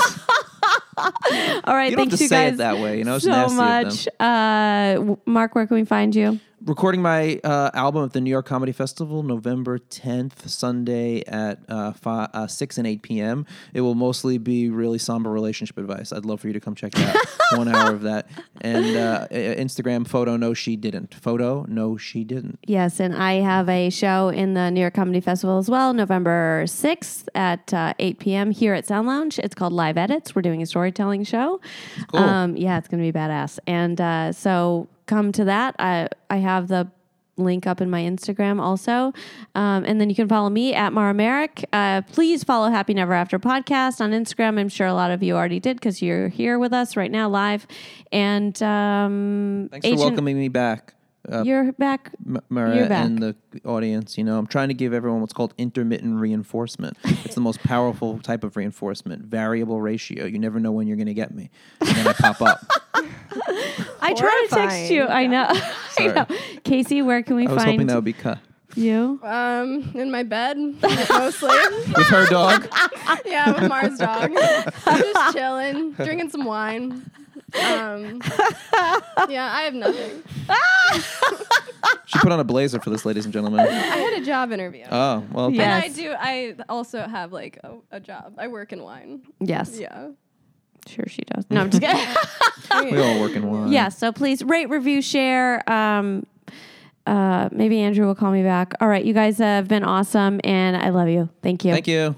Sucks." All right, You don't have thanks to you say guys it that way. You know, it's so nasty of them. much. Uh, Marc, where can we find you? Recording my uh, album at the New York Comedy Festival November 10th, Sunday at uh, fi- uh, 6 and 8 p.m. It will mostly be really somber relationship advice. I'd love for you to come check it out. One hour of that. And uh, Instagram photo, no, she didn't. Photo, no, she didn't. Yes, and I have a show in the New York Comedy Festival as well, November 6th at uh, 8 p.m. here at Sound Lounge. It's called Live Edits. We're doing a storytelling show. cool. Um, yeah, it's going to be badass. And uh, so come to that. I, I have the link up in my Instagram also. Um, and then you can follow me at Mara Merrick. Uh, please follow Happy Never After podcast on Instagram. I'm sure a lot of you already did because you're here with us right now live. And um, Thanks for welcoming me back. Uh, You're back. M- Mara You're back. and the audience, you know, I'm trying to give everyone what's called intermittent reinforcement. it's the most powerful type of reinforcement, variable ratio. You never know when you're going to get me. And then I pop up. I try to text you. I know. I know. Casey, where can we find? I was find hoping that would be cut. you? Um, in my bed, mostly. With her dog? yeah, with Mars dog. Just chilling, drinking some wine. Um, yeah, I have nothing. She put on a blazer for this, ladies and gentlemen. I had a job interview. Oh, well, Yeah. And I Yes. do. I also have like a, a job. I work in wine. Yes. Yeah. Sure she does. No, I'm just kidding. we all work in one. yeah. So please rate, review, share. Um, uh, maybe Andrew will call me back. All right. You guys have been awesome and I love you. Thank you. Thank you.